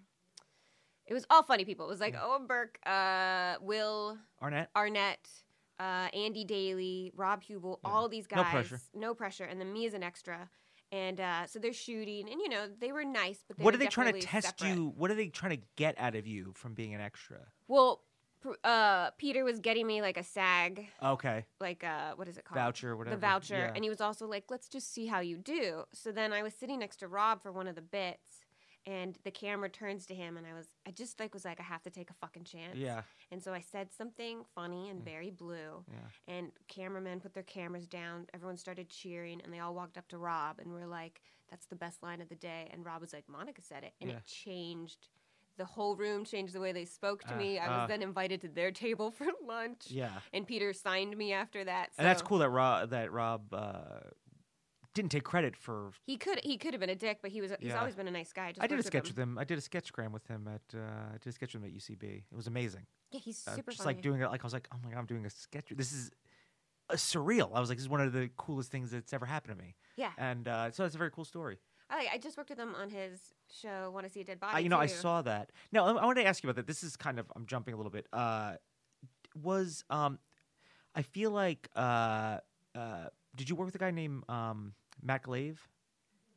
it was all funny people. It was like Owen Burke, uh, Will Arnett. Arnett, uh, Andy Daly, Rob Huebel, Yeah. all these guys. No pressure. No pressure. And then me as an extra. And uh, so they're shooting, and you know they were nice, but they What are they trying to test separate. you? What are they trying to get out of you from being an extra? Well, pr- uh, Peter was getting me like a SAG, Okay. like uh, what is it called? Voucher, whatever. The voucher, Yeah. and he was also like, "Let's just see how you do." So then I was sitting next to Rob for one of the bits, and the camera turns to him, and I was, I just like was like, I have to take a fucking chance. Yeah. And so I said something funny and very blue, Yeah. and cameramen put their cameras down. Everyone started cheering, and they all walked up to Rob and were like, "That's the best line of the day." And Rob was like, "Monika said it," and Yeah. it changed the whole room changed the way they spoke to Uh, me. I was uh. then invited to their table for lunch. Yeah. And Peter signed me after that. And that's cool that Rob that Rob uh, didn't take credit for. He could he could have been a dick, but he was he's Yeah. always been a nice guy. just I did a sketch with him. I did a sketch sketchgram with him at. Uh, I did a sketch with him at UCB. It was amazing. Yeah, he's Uh, super just funny. like doing it. Like I was like, oh my god, I'm doing a sketch. This is uh, surreal. I was like, this is one of the coolest things that's ever happened to me. yeah, And uh, so it's a very cool story. I, I just worked with him on his show. Want to see a dead body? I, you know, I too. saw that. Now, I, I wanted to ask you about that. This is kind of I'm jumping a little bit. Uh, was um, I feel like uh, uh, did you work with a guy named um, Matt Glave?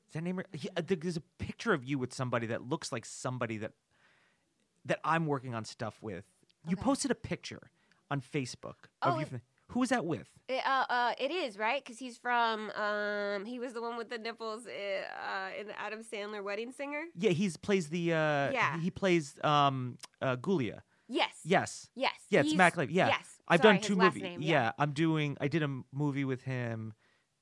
Is that name? He, uh, there's a picture of you with somebody that looks like somebody that that I'm working on stuff with. You Okay. posted a picture on Facebook Oh, of you. it- Who was that with? It, uh, uh, it is right because he's from. Um, he was the one with the nipples uh, in the Adam Sandler Wedding Singer. Yeah, he's plays the. Uh, Yeah. He plays um, uh, Guglia. Yes. Yes. Yes. Yeah, it's he's- Matt Glave. Yeah, Yes. I've Sorry, done his two last movies. name, yeah. I'm doing. I did a m- movie with him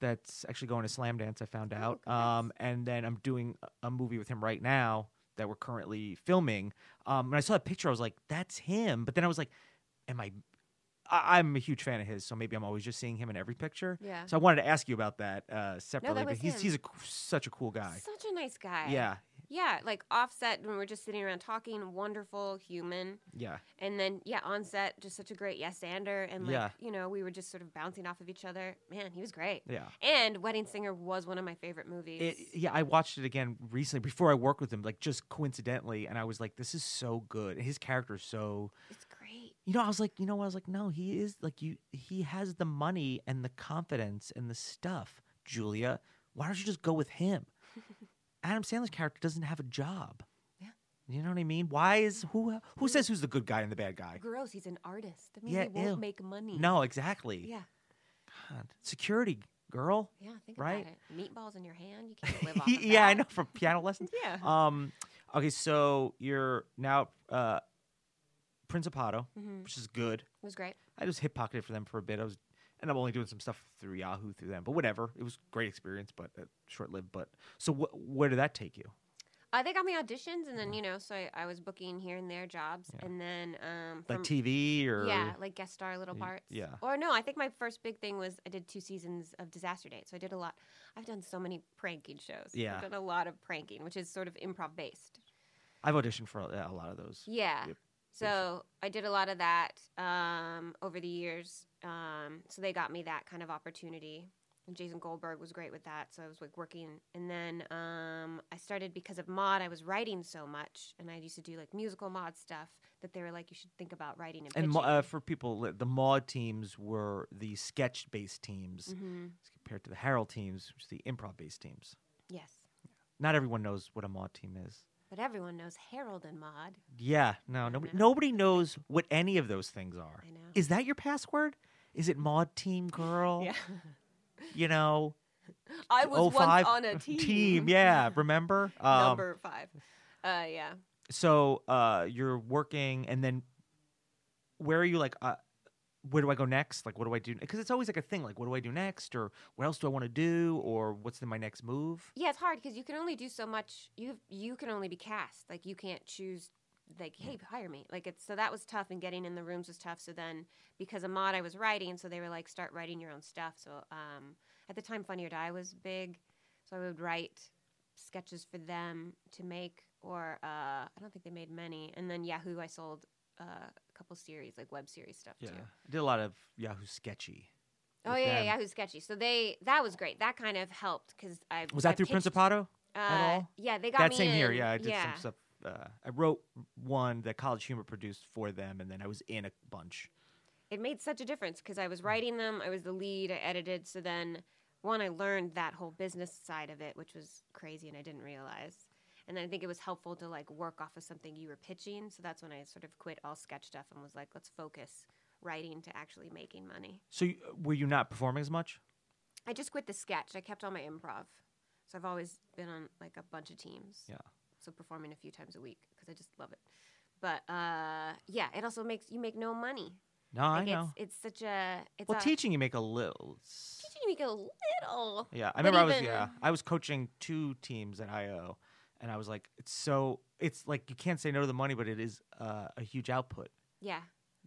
that's actually going to Slamdance. I found Oh, out. congrats. Um, and then I'm doing a- movie with him right now that we're currently filming. Um, when I saw that picture, I was like, "That's him." But then I was like, "Am I?" I- I'm a huge fan of his, so maybe I'm always just seeing him in every picture. Yeah. So I wanted to ask you about that uh, separately. was but he's him. he's a, such a cool guy. Such a nice guy. Yeah, Yeah, like offset when we're just sitting around talking, wonderful human. yeah. And then yeah, on set, just such a great yes ander and like Yeah. you know, we were just sort of bouncing off of each other. Man, he was great. Yeah. And Wedding Singer was one of my favorite movies. It, yeah, I watched it again recently before I worked with him, like just coincidentally, and I was like, "This is so good." His character is so, it's great. you know, I was like, you know, what? I was like, no, he is like you. He has the money and the confidence and the stuff. Julia, why don't you just go with him? Adam Sandler's character doesn't have a job. Yeah. You know what I mean? Why is who who says who's the good guy and the bad guy? Gross. He's an artist. That means Yeah, he won't ew. make money. No, exactly. Yeah. God. Security girl. Yeah. Think Right? about it. Meatballs in your hand. You can't live off. of yeah, I know from piano lessons. Yeah. Um, okay, so you're now uh, Principato, Mhm. which is good. It was great. I just hip pocketed for them for a bit. I was, and I'm only doing some stuff through Yahoo through them, but whatever. It was great experience, but uh, short lived. But so, wh- where did that take you? Uh, they got me auditions, and then you know, so I, I was booking here and there jobs, Yeah. and then um, Like TV or Yeah, like guest star little parts. yeah. Or no, I think my first big thing was I did two seasons of Disaster Date. So I did a lot. I've done so many pranking shows. Yeah. I've done a lot of pranking, which is sort of improv based. I've auditioned for a, a lot of those. Yeah. Yep. So I did a lot of that um, over the years. Um, so they got me that kind of opportunity. And Jason Goldberg was great with that. So I was like working. And then um, I started because of Maude, I was writing so much. And I used to do like musical Maude stuff that they were like, you should think about writing and And uh, for people, the Maude teams were the sketch based teams hmm as compared to the Harold teams, which are the improv based teams. Yes. Not everyone knows what a Maude team is. But everyone knows Harold and Maude. Yeah, no, nobody, know. nobody knows what any of those things are. I know. Is that your password? Is it Maude Team Girl? Yeah. You know, I was oh once on a team. Team, yeah. Remember? Um, Number five. Uh, yeah. So uh, you're working, and then where are you? Like, uh, where do I go next? Like, what do I do? Because it's always like a thing. Like, what do I do next? Or what else do I want to do? Or what's the, my next move? Yeah, it's hard because you can only do so much. You you can only be cast. Like you can't choose. Like, hey, hire me. Like it's so that was tough, and getting in the rooms was tough. So then, because a Maude, I was writing, so they were like, start writing your own stuff. So um, at the time, Funny or Die was big, so I would write sketches for them to make, or uh, I don't think they made many. And then Yahoo, I sold uh, a couple series, like web series stuff too. I did a lot of Yahoo Sketchy. Oh yeah, them. yeah, Yahoo Sketchy. So they that was great. That kind of helped because I Was that I through pitched- Principato? Uh, all? Yeah, they got That me same here. Yeah, I did yeah. some stuff. Uh, I wrote one that College Humor produced for them, and then I was in a bunch. It made such a difference because I Mm. was writing them. I was the lead. I edited. So then, one, I learned that whole business side of it, which was crazy, and I didn't realize. And then I think it was helpful to like work off of something you were pitching. So that's when I sort of quit all sketch stuff and was like, let's focus writing to actually making money. So you, were you not performing as much? I just quit the sketch. I kept all my improv. So I've always been on like a bunch of teams. Yeah. So performing a few times a week because I just love it. But uh, yeah, it also makes you make no money. No, I Like know. it's it's such a it's Well, a, teaching you make a little. teaching you make a little. Yeah, I remember I was yeah I was coaching two teams at IO, and I was like, it's so it's like you can't say no to the money, but it is uh, a huge output. Yeah.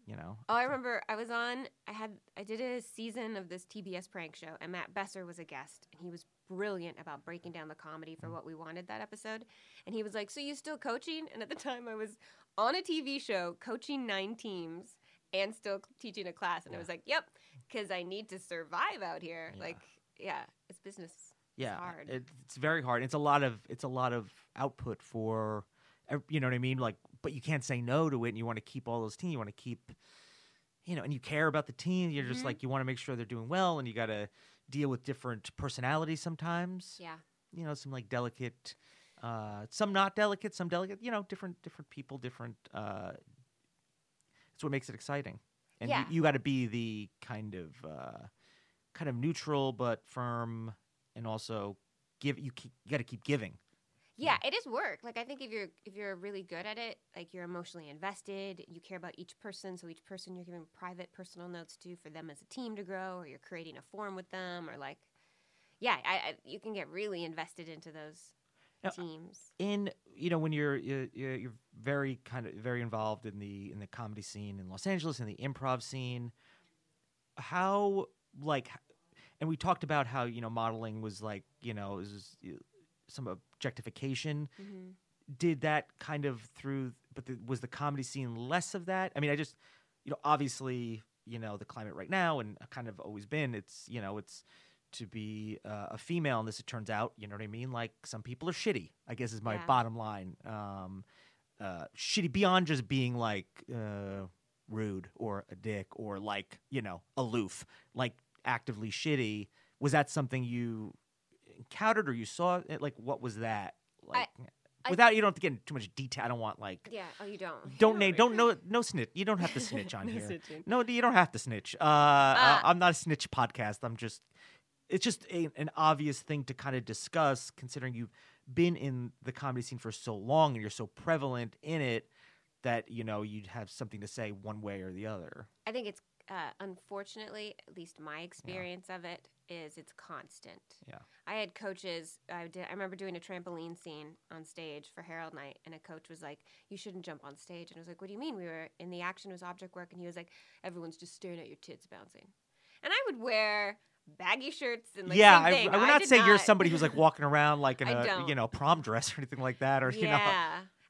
You know. Oh, I remember I was on. I had I did a season of this TBS prank show, and Matt Besser was a guest, and he was brilliant about breaking down the comedy for mm. what we wanted that episode. And he was like, "So you still coaching?" And at the time, I was on a TV show coaching nine teams and still teaching a class, and I was like, "Yep," because I need to survive out here. Yeah. Like, yeah, it's business. yeah uh, hard. It, it's very hard it's a lot of it's a lot of output for you know what i mean like but you can't say no to it and you want to keep all those teams you want to keep you know and you care about the team you're just Mhm. like you want to make sure they're doing well and you got to deal with different personalities sometimes Yeah. you know some like delicate uh some not delicate some delicate you know different different people different uh it's what makes it exciting and Yeah. you, you got to be the kind of uh kind of neutral but firm and also give you, keep, you got to keep giving Yeah, it is work. Like I think if you're if you're really good at it, like you're emotionally invested, you care about each person, so each person you're giving private personal notes to for them as a team to grow, or you're creating a forum with them, or like, yeah, I, I you can get really invested into those Now, teams. in you know when you're you're, you're very kind of very involved in the in the comedy scene in Los Angeles in the improv scene how like and we talked about how you know modeling was like you know is was, uh, some objectification. Hmm did that kind of through but the, was the comedy scene less of that? I mean i just you know obviously you know the climate right now and kind of always been it's you know it's to be uh, a female and this it turns out you know what i mean? Like some people are shitty i guess is my Yeah. bottom line. Um uh shitty beyond just being like uh rude or a dick or like you know aloof like actively shitty. Was that something you encountered or you saw it like what was that like I- without you don't have to get into too much detail i don't want like Yeah. Oh, you don't. don't name don't no no snitch you don't have to snitch on No here snitching. no you don't have to snitch uh, uh i'm not a snitch podcast i'm just it's just a, an obvious thing to kind of discuss considering you've been in the comedy scene for so long and you're so prevalent in it that you know you'd have something to say one way or the other I think it's uh, unfortunately, at least my experience of it is it's constant. Yeah. I had coaches. I did. I remember doing a trampoline scene on stage for Harold Night, and a coach was like, "You shouldn't jump on stage." And I was like, "What do you mean?" We were in the action was object work, and he was like, "Everyone's just staring at your tits bouncing." And I would wear baggy shirts and like yeah I. I would not did say you're somebody who's like walking around like in I a don't. you know prom dress or anything like that or yeah. you know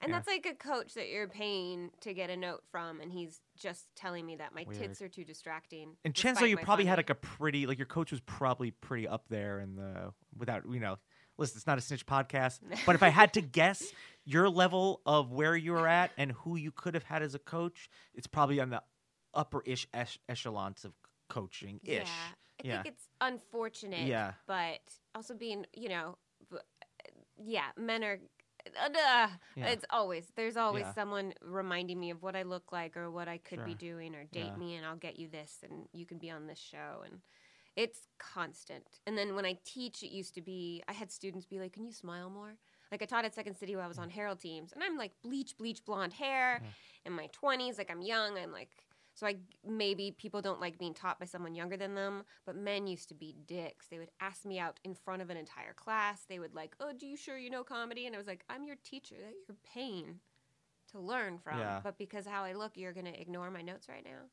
And Yeah. that's like a coach that you're paying to get a note from, and he's just telling me that my Weird. tits are too distracting. And chances are you probably had like a pretty like your coach was probably pretty up there in the without you know listen it's not a snitch podcast but if I had to guess your level of where you were at and who you could have had as a coach it's probably on the upper ish echelons of coaching ish Yeah, I Yeah. think it's unfortunate. Yeah. but also being, you know, yeah, men are. Uh. Yeah. It's always there's always Yeah. someone reminding me of what I look like or what I could be doing or date Yeah. me and I'll get you this and you can be on this show and it's constant. And then when I teach, it used to be I had students be like, "Can you smile more?" Like I taught at Second City where I was on Harold teams, and I'm like bleach, bleach blonde hair, in my 20s, like I'm young. I'm like so I maybe people don't like being taught by someone younger than them, but men used to be dicks. They would ask me out in front of an entire class. They would like, "Oh, do you sure you know comedy?" And I was like, "I'm your teacher that you're paying to learn from, Yeah. but because how I look, you're going to ignore my notes right now."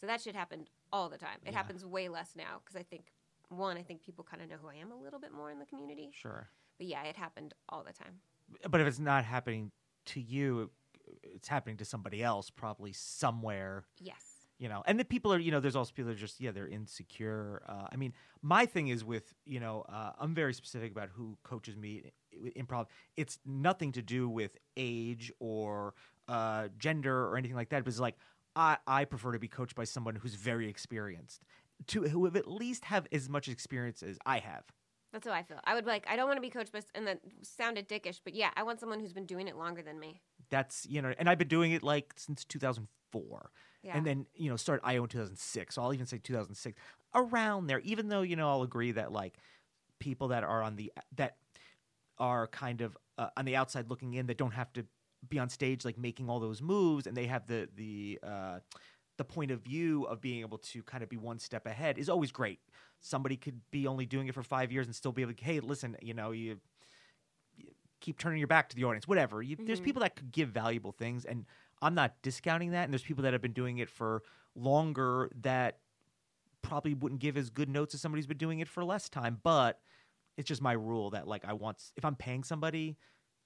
So that shit happened all the time. It Yeah. happens way less now because I think one, I think people kind of know who I am a little bit more in the community. sure But yeah, it happened all the time. but if it's not happening to you it's happening to somebody else probably somewhere Yes. you know and the people are you know there's also people that are just yeah they're insecure uh, i mean my thing is with you know uh, i'm very specific about who coaches me improv it's nothing to do with age or uh, gender or anything like that but it's like I, I prefer to be coached by someone who's very experienced to who have at least have as much experience as i have That's how I feel. I would like, I don't want to be coached by, and that sounded dickish, but yeah, I want someone who's been doing it longer than me. That's you know and i've been doing it like since 2004 Yeah. and then you know started io in 2006 so i'll even say 2006 around there even though you know i'll agree that like people that are on the that are kind of uh, on the outside looking in that don't have to be on stage like making all those moves and they have the the uh the point of view of being able to kind of be one step ahead is always great. Somebody could be only doing it for five years and still be able to hey listen you know you keep turning your back to the audience, whatever. You, There's Mhm. people that could give valuable things, and I'm not discounting that. And there's people that have been doing it for longer that probably wouldn't give as good notes as somebody who's been doing it for less time. But it's just my rule that like I want if I'm paying somebody,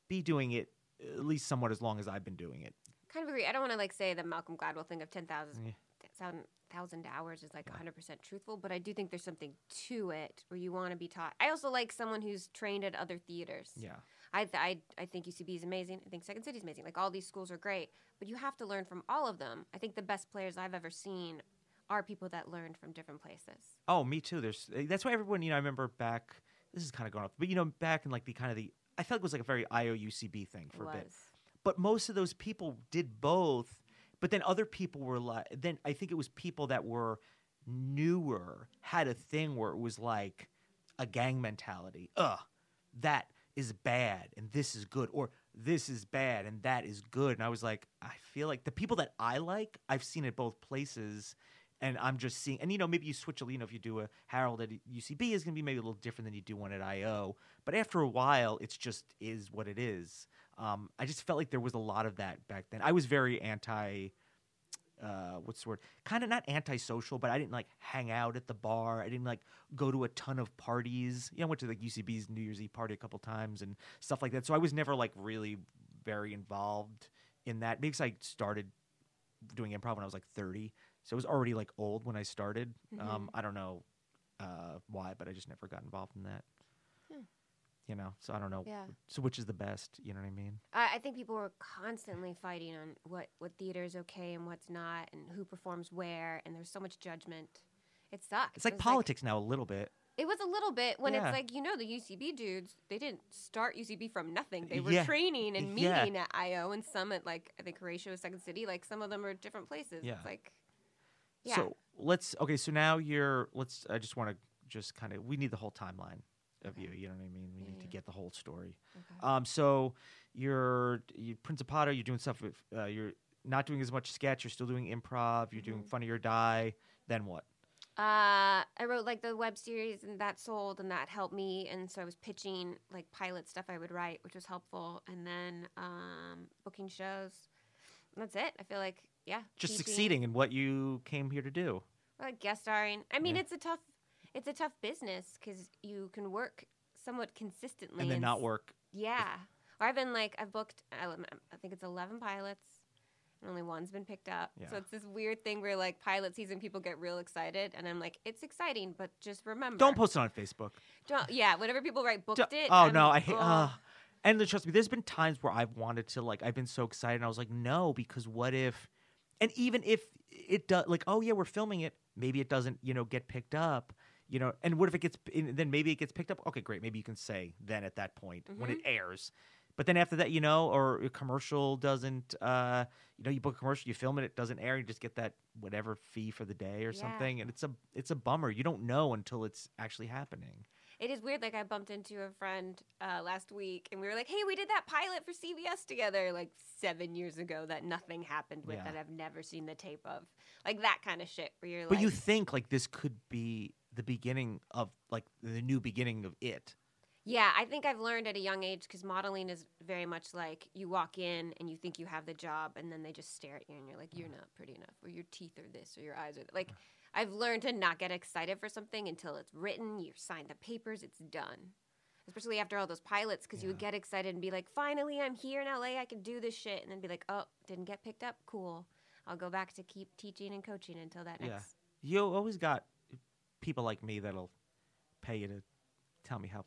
be doing it at least somewhat as long as I've been doing it. Kind of agree. I don't want to like say the Malcolm Gladwell thing of 10,000 Yeah. thousand- thousand hours is like 100% truthful, but I do think there's something to it where you want to be taught. I also like someone who's trained at other theaters. Yeah. I, th- I, I think UCB is amazing. I think Second City is amazing. Like all these schools are great, but you have to learn from all of them. I think the best players I've ever seen are people that learned from different places. Oh, me too. There's eh, that's why everyone, you know, I remember back this is kind of going off, but you know, back in like the kind of the I felt like it was like a very IOUCB thing for a bit. But most of those people did both, but then other people were like then I think it was people that were newer had a thing where it was like a gang mentality. Ugh, that is bad and this is good or this is bad and that is good. And I was like, I feel like the people that I like, I've seen at both places and I'm just seeing, and you know, maybe you switch a, you know, if you do a Harold at UCB is going to be maybe a little different than you do one at IO. But after a while, it's just is what it is. Um, I just felt like there was a lot of that back then. I was very anti, uh, what's the word? Kind of not antisocial, but I didn't like hang out at the bar. I didn't like go to a ton of parties. You know, I went to like UCB's New Year's Eve party a couple times and stuff like that. So I was never like really very involved in that because I started doing improv when I was like 30. So I was already like old when I started. Um, I don't know uh, why, but I just never got involved in that. You know, so I don't know. Yeah. So which is the best? You know what I mean? I, I think people were constantly fighting on what, what theater is okay and what's not, and who performs where, and there's so much judgment. It sucks. It's like It politics now a little bit. it was a little bit when Yeah. it's like you know the UCB dudes. They didn't start UCB from nothing. They were Yeah. training and meeting at IO and some at like I think Horatio Second City. Like some of them are different places. Yeah. It's like yeah. So let's okay. So now you're. Let's. I just want to just kind of. We need the whole timeline of you. You know what I mean? We Yeah, need to get the whole story. Okay. Um. So you're you Principato. You're doing stuff with. Uh, you're not doing as much sketch. You're still doing improv. You're doing Mhm. Funny or Die. Then what? Uh, I wrote like the web series, and that sold, and that helped me. And so I was pitching like pilot stuff I would write, which was helpful. And then um, booking shows. That's it. I feel like yeah, Just teaching, succeeding in what you came here to do. or, like guest starring. I mean, Yeah. it's a tough, it's a tough business because you can work somewhat consistently And then not work. Yeah, or I've been like I've booked. I I think it's eleven pilots. And only one's been picked up. Yeah. So it's this weird thing where like pilot season people get real excited and I'm like, it's exciting, but just remember Don't post it on Facebook. Don't, yeah, whenever people write booked Don't- it. oh I'm- no, I hate. ugh. Uh, and then trust me, there's been times where I've wanted to like I've been so excited and I was like, no, because what if? And even if it does, like, oh yeah, we're filming it, maybe it doesn't, you know, get picked up, you know. And what if it gets? Then maybe it gets picked up. Okay, great. Maybe you can say then at that point when it airs. But then after that, you know, or a commercial doesn't, uh, you know, you book a commercial, you film it, it doesn't air, you just get that whatever fee for the day or Yeah. something, and it's a it's a bummer. You don't know until it's actually happening. It is weird. Like I bumped into a friend uh, last week, and we were like, "Hey, we did that pilot for CBS together like seven years ago that nothing happened with Yeah. that I've never seen the tape of, like that kind of shit." Where you're But like, you think like this could be the beginning of like the new beginning of it. Yeah, I think I've learned at a young age because modeling is very much like you walk in and you think you have the job, and then they just stare at you and you're like, you're mm. not pretty enough, or your teeth are this, or your eyes are like. I've learned to not get excited for something until it's written, you sign the papers, it's done. Especially after all those pilots, because you would get excited and be like, finally, I'm here in LA, I can do this shit, and then be like, oh, didn't get picked up, cool. I'll go back to keep teaching and coaching until that Yeah. next. You always got people like me that'll pay you to tell me how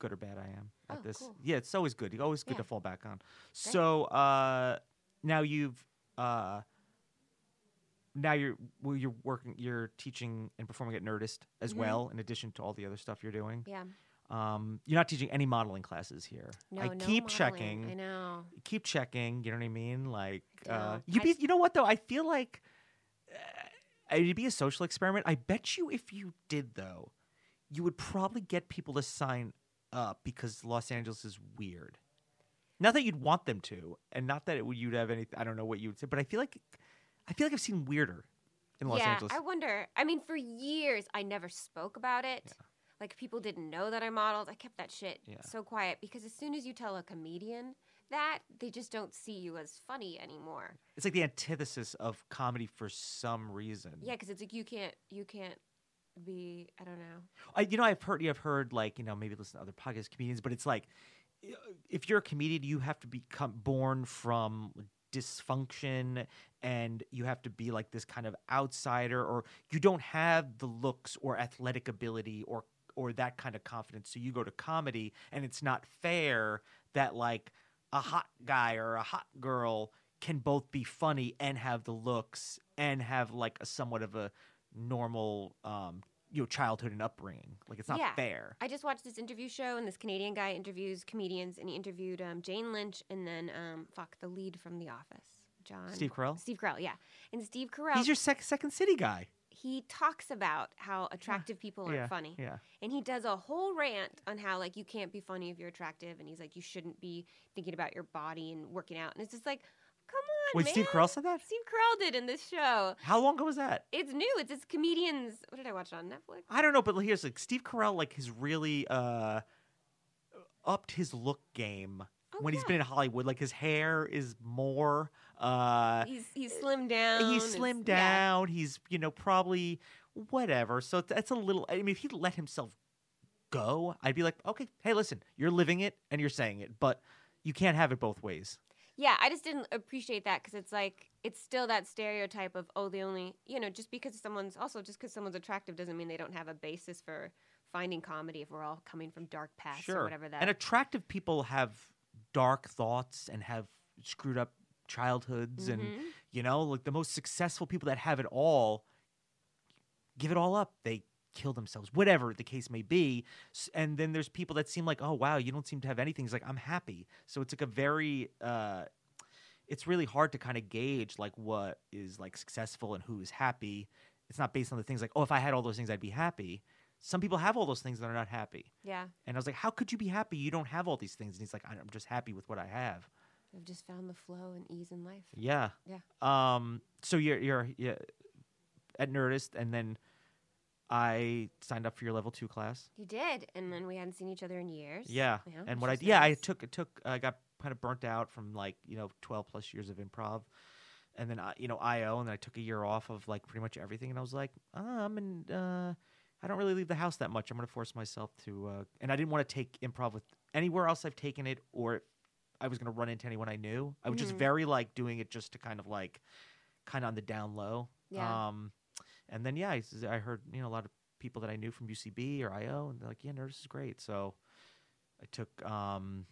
good or bad I am at Oh, this. cool. Yeah, it's always good. You always good Yeah. to fall back on. So uh, now you've uh, now you're well, you're working, you're teaching and performing at Nerdist as Mhm. well, in addition to all the other stuff you're doing. Yeah. Um, you're not teaching any modeling classes here. No, I no keep modeling. checking. I know. keep checking. You know what I mean? Like, I uh, you I be, you know what though? I feel like it'd be a social experiment. I bet you if you did though, you would probably get people to sign up because Los Angeles is weird. Not that you'd want them to, and not that it would, you'd have any. I don't know what you would say, but I feel like I feel like I've seen weirder in Los yeah, Angeles. I wonder. I mean, for years I never spoke about it. like people didn't know that I modeled. I kept that shit Yeah. so quiet because as soon as you tell a comedian that, they just don't see you as funny anymore. It's like the antithesis of comedy for some reason. Yeah, because it's like you can't you can't be I don't know. I, you know, I've heard, I've heard, like, you know, maybe listen to other podcast comedians, but it's like, if you're a comedian, you have to become born from dysfunction, and you have to be like this kind of outsider, or you don't have the looks or athletic ability or or that kind of confidence. So you go to comedy, and it's not fair that like a hot guy or a hot girl can both be funny and have the looks and have like a somewhat of a normal um you know childhood and upbringing like it's not Yeah. fair I just watched this interview show, and this Canadian guy interviews comedians, and he interviewed um, Jane Lynch, and then um, fuck the lead from The Office, John Steve Carell? Steve Carell, yeah. And Steve Carell, he's your sec- second city guy he talks about how attractive people aren't yeah funny, yeah and he does a whole rant on how like you can't be funny if you're attractive, and he's like you shouldn't be thinking about your body and working out, and it's just like, come on, wait man. steve carell said that Steve Carell did in this show. how long ago was that It's new. It's this comedians. What did I watch it on Netflix? i don't know but here's like steve carell like has really uh upped his look game Oh, when he's been in hollywood like his hair is more uh He's he's slimmed down. he's slimmed yeah. down he's you know probably whatever so that's a little i mean if he let himself go i'd be like okay hey listen you're living it and you're saying it but you can't have it both ways Yeah, I just didn't appreciate that because it's like it's still that stereotype of oh the only you know just because someone's also just because someone's attractive doesn't mean they don't have a basis for finding comedy if we're all coming from dark pasts or whatever that. and attractive people have dark thoughts and have screwed up childhoods and Mhm. you know like the most successful people that have it all give it all up they kill themselves whatever the case may be and then there's people that seem like oh wow you don't seem to have anything it's like i'm happy so it's like a very uh it's really hard to kind of gauge like what is like successful and who is happy it's not based on the things like oh if i had all those things i'd be happy some people have all those things that are not happy yeah, and I was like, "How could you be happy? You don't have all these things." And he's like, "I'm just happy with what I have." I've just found the flow and ease in life. Yeah. Yeah. Um. So you're you're, you at Nerdist, and then I signed up for your level two class. You did, and then we hadn't seen each other in years. Yeah. know, and what I is yeah I took it took I got kind of burnt out from like you know twelve plus years of improv. And then I, you know IO, and then I took a year off of like pretty much everything, and I was like, oh, I'm in. Uh, I don't really leave the house that much. I'm going to force myself to, uh, and I didn't want to take improv with anywhere else I've taken it, or I was going to run into anyone I knew. I was just Mhm. very like doing it just to kind of like, kind of on the down low. Yeah. Um, and then yeah, I heard you know a lot of people that I knew from UCB or IO, and they're like, yeah, Nerdist is great. So I took um,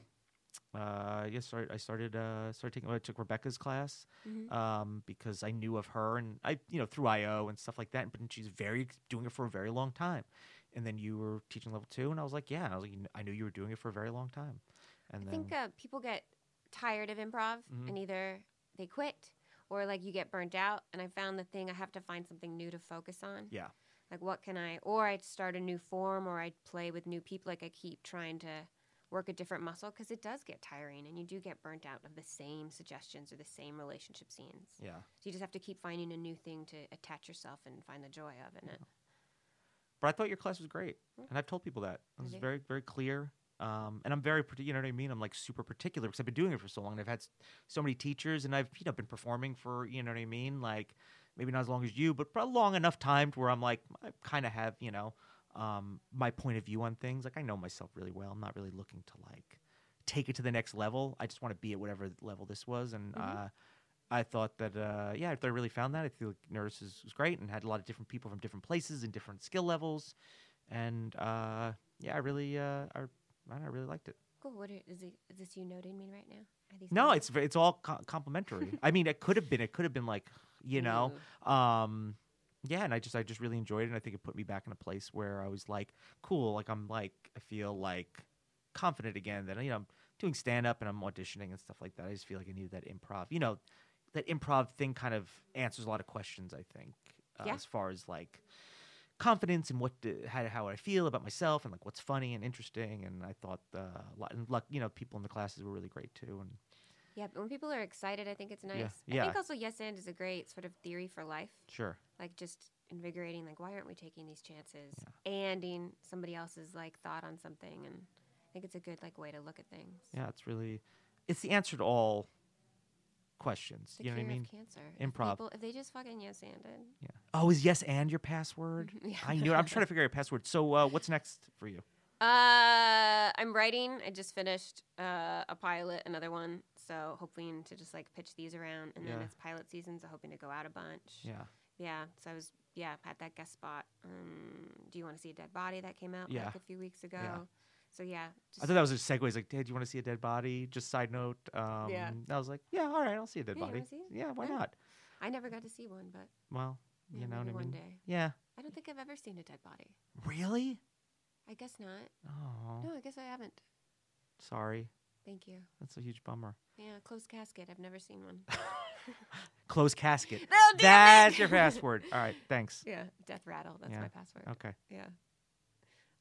uh, yes, started, I started uh, started taking. I took Rebecca's class Mhm. um, because I knew of her and I, you know, through IO and stuff like that. And but she's very doing it for a very long time. And then you were teaching level two, and I was like, yeah. And I was like, I knew you were doing it for a very long time. And I think uh, people get tired of improv Mhm. and either they quit or like you get burnt out. And I found the thing I have to find something new to focus on. yeah, Like what can I? Or I start a new form, or I play with new people. Like I keep trying to work a different muscle because it does get tiring, and you do get burnt out of the same suggestions or the same relationship scenes. yeah. So you just have to keep finding a new thing to attach yourself and find the joy of in it. But I thought your class was great, and I've told people that it was very, very clear. Um, and I'm very, you know what I mean. I'm like super particular because I've been doing it for so long. And I've had so many teachers, and I've you know been performing for you know what I mean. Like maybe not as long as you, but pro- long enough time to where I'm like I kind of have you know um, my point of view on things. Like I know myself really well. I'm not really looking to like take it to the next level. I just want to be at whatever level this was, and uh, I thought that uh, yeah, I I really found that. I feel like Nerdist is, was great and had a lot of different people from different places and different skill levels, and uh, yeah, I really uh, I, I don't know, I really liked it. Cool. What are, is, it, is this you noting me right now? Are these No, it's it's all co- complimentary. I mean, it could have been it could have been like you know, um, yeah, and I just I just really enjoyed it. and I think it put me back in a place where I was like, cool, like I'm like I feel like confident again that you know I'm doing stand up and I'm auditioning and stuff like that. I just feel like I needed that improv. You know, that improv thing kind of answers a lot of questions. I think uh, Yeah. as far as like confidence and what do, how how I feel about myself and like what's funny and interesting. And I thought uh, a lot, and luck, you know, people in the classes were really great too. And Yeah, but when people are excited, I think it's nice. I yeah. think also Yes and is a great sort of theory for life. sure, Like just invigorating. Like, why aren't we taking these chances? Anding somebody else's like thought on something, and I think it's a good like way to look at things. Yeah, it's really it's the answer to all questions. The you know what I mean? cancer. Improv. people- if they just fucking yes anded. Yeah. Oh, is yes and your password? Yeah. I knew. it. I'm trying to figure out your password. So, uh, what's next for you? Uh, I'm writing. I just finished uh, a pilot, another one. So hoping to just like pitch these around, and then Yeah. it's pilot season, so hoping to go out a bunch. Yeah. Yeah. So I was yeah had that guest spot. Um, Do you want to see a dead body that came out Yeah. like a few weeks ago? Yeah. So yeah. I thought that was a segue. It's like, hey, do you want to see a dead body? Just side note. Um, Yeah. I was like, yeah, all right, I'll see a dead Yeah, you body. wanna see it? Yeah, why Yeah. not? I never got to see one, but Well, Yeah, you know what I mean. one day. Yeah. I don't think I've ever seen a dead body. Really? I guess not. Oh, No, I guess I haven't. sorry. Thank you. That's a huge bummer. Yeah, closed casket. I've never seen one. Closed casket. No! That's your password. All right, thanks. yeah, death rattle. That's Yeah. my password. Okay. Yeah.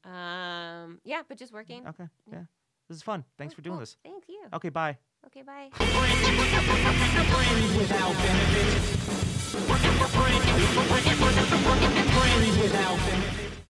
Um, yeah, but just working. Okay. Yeah. This is fun. Thanks oh, for doing Cool. this. Thank you. Okay, bye. Okay, bye. without.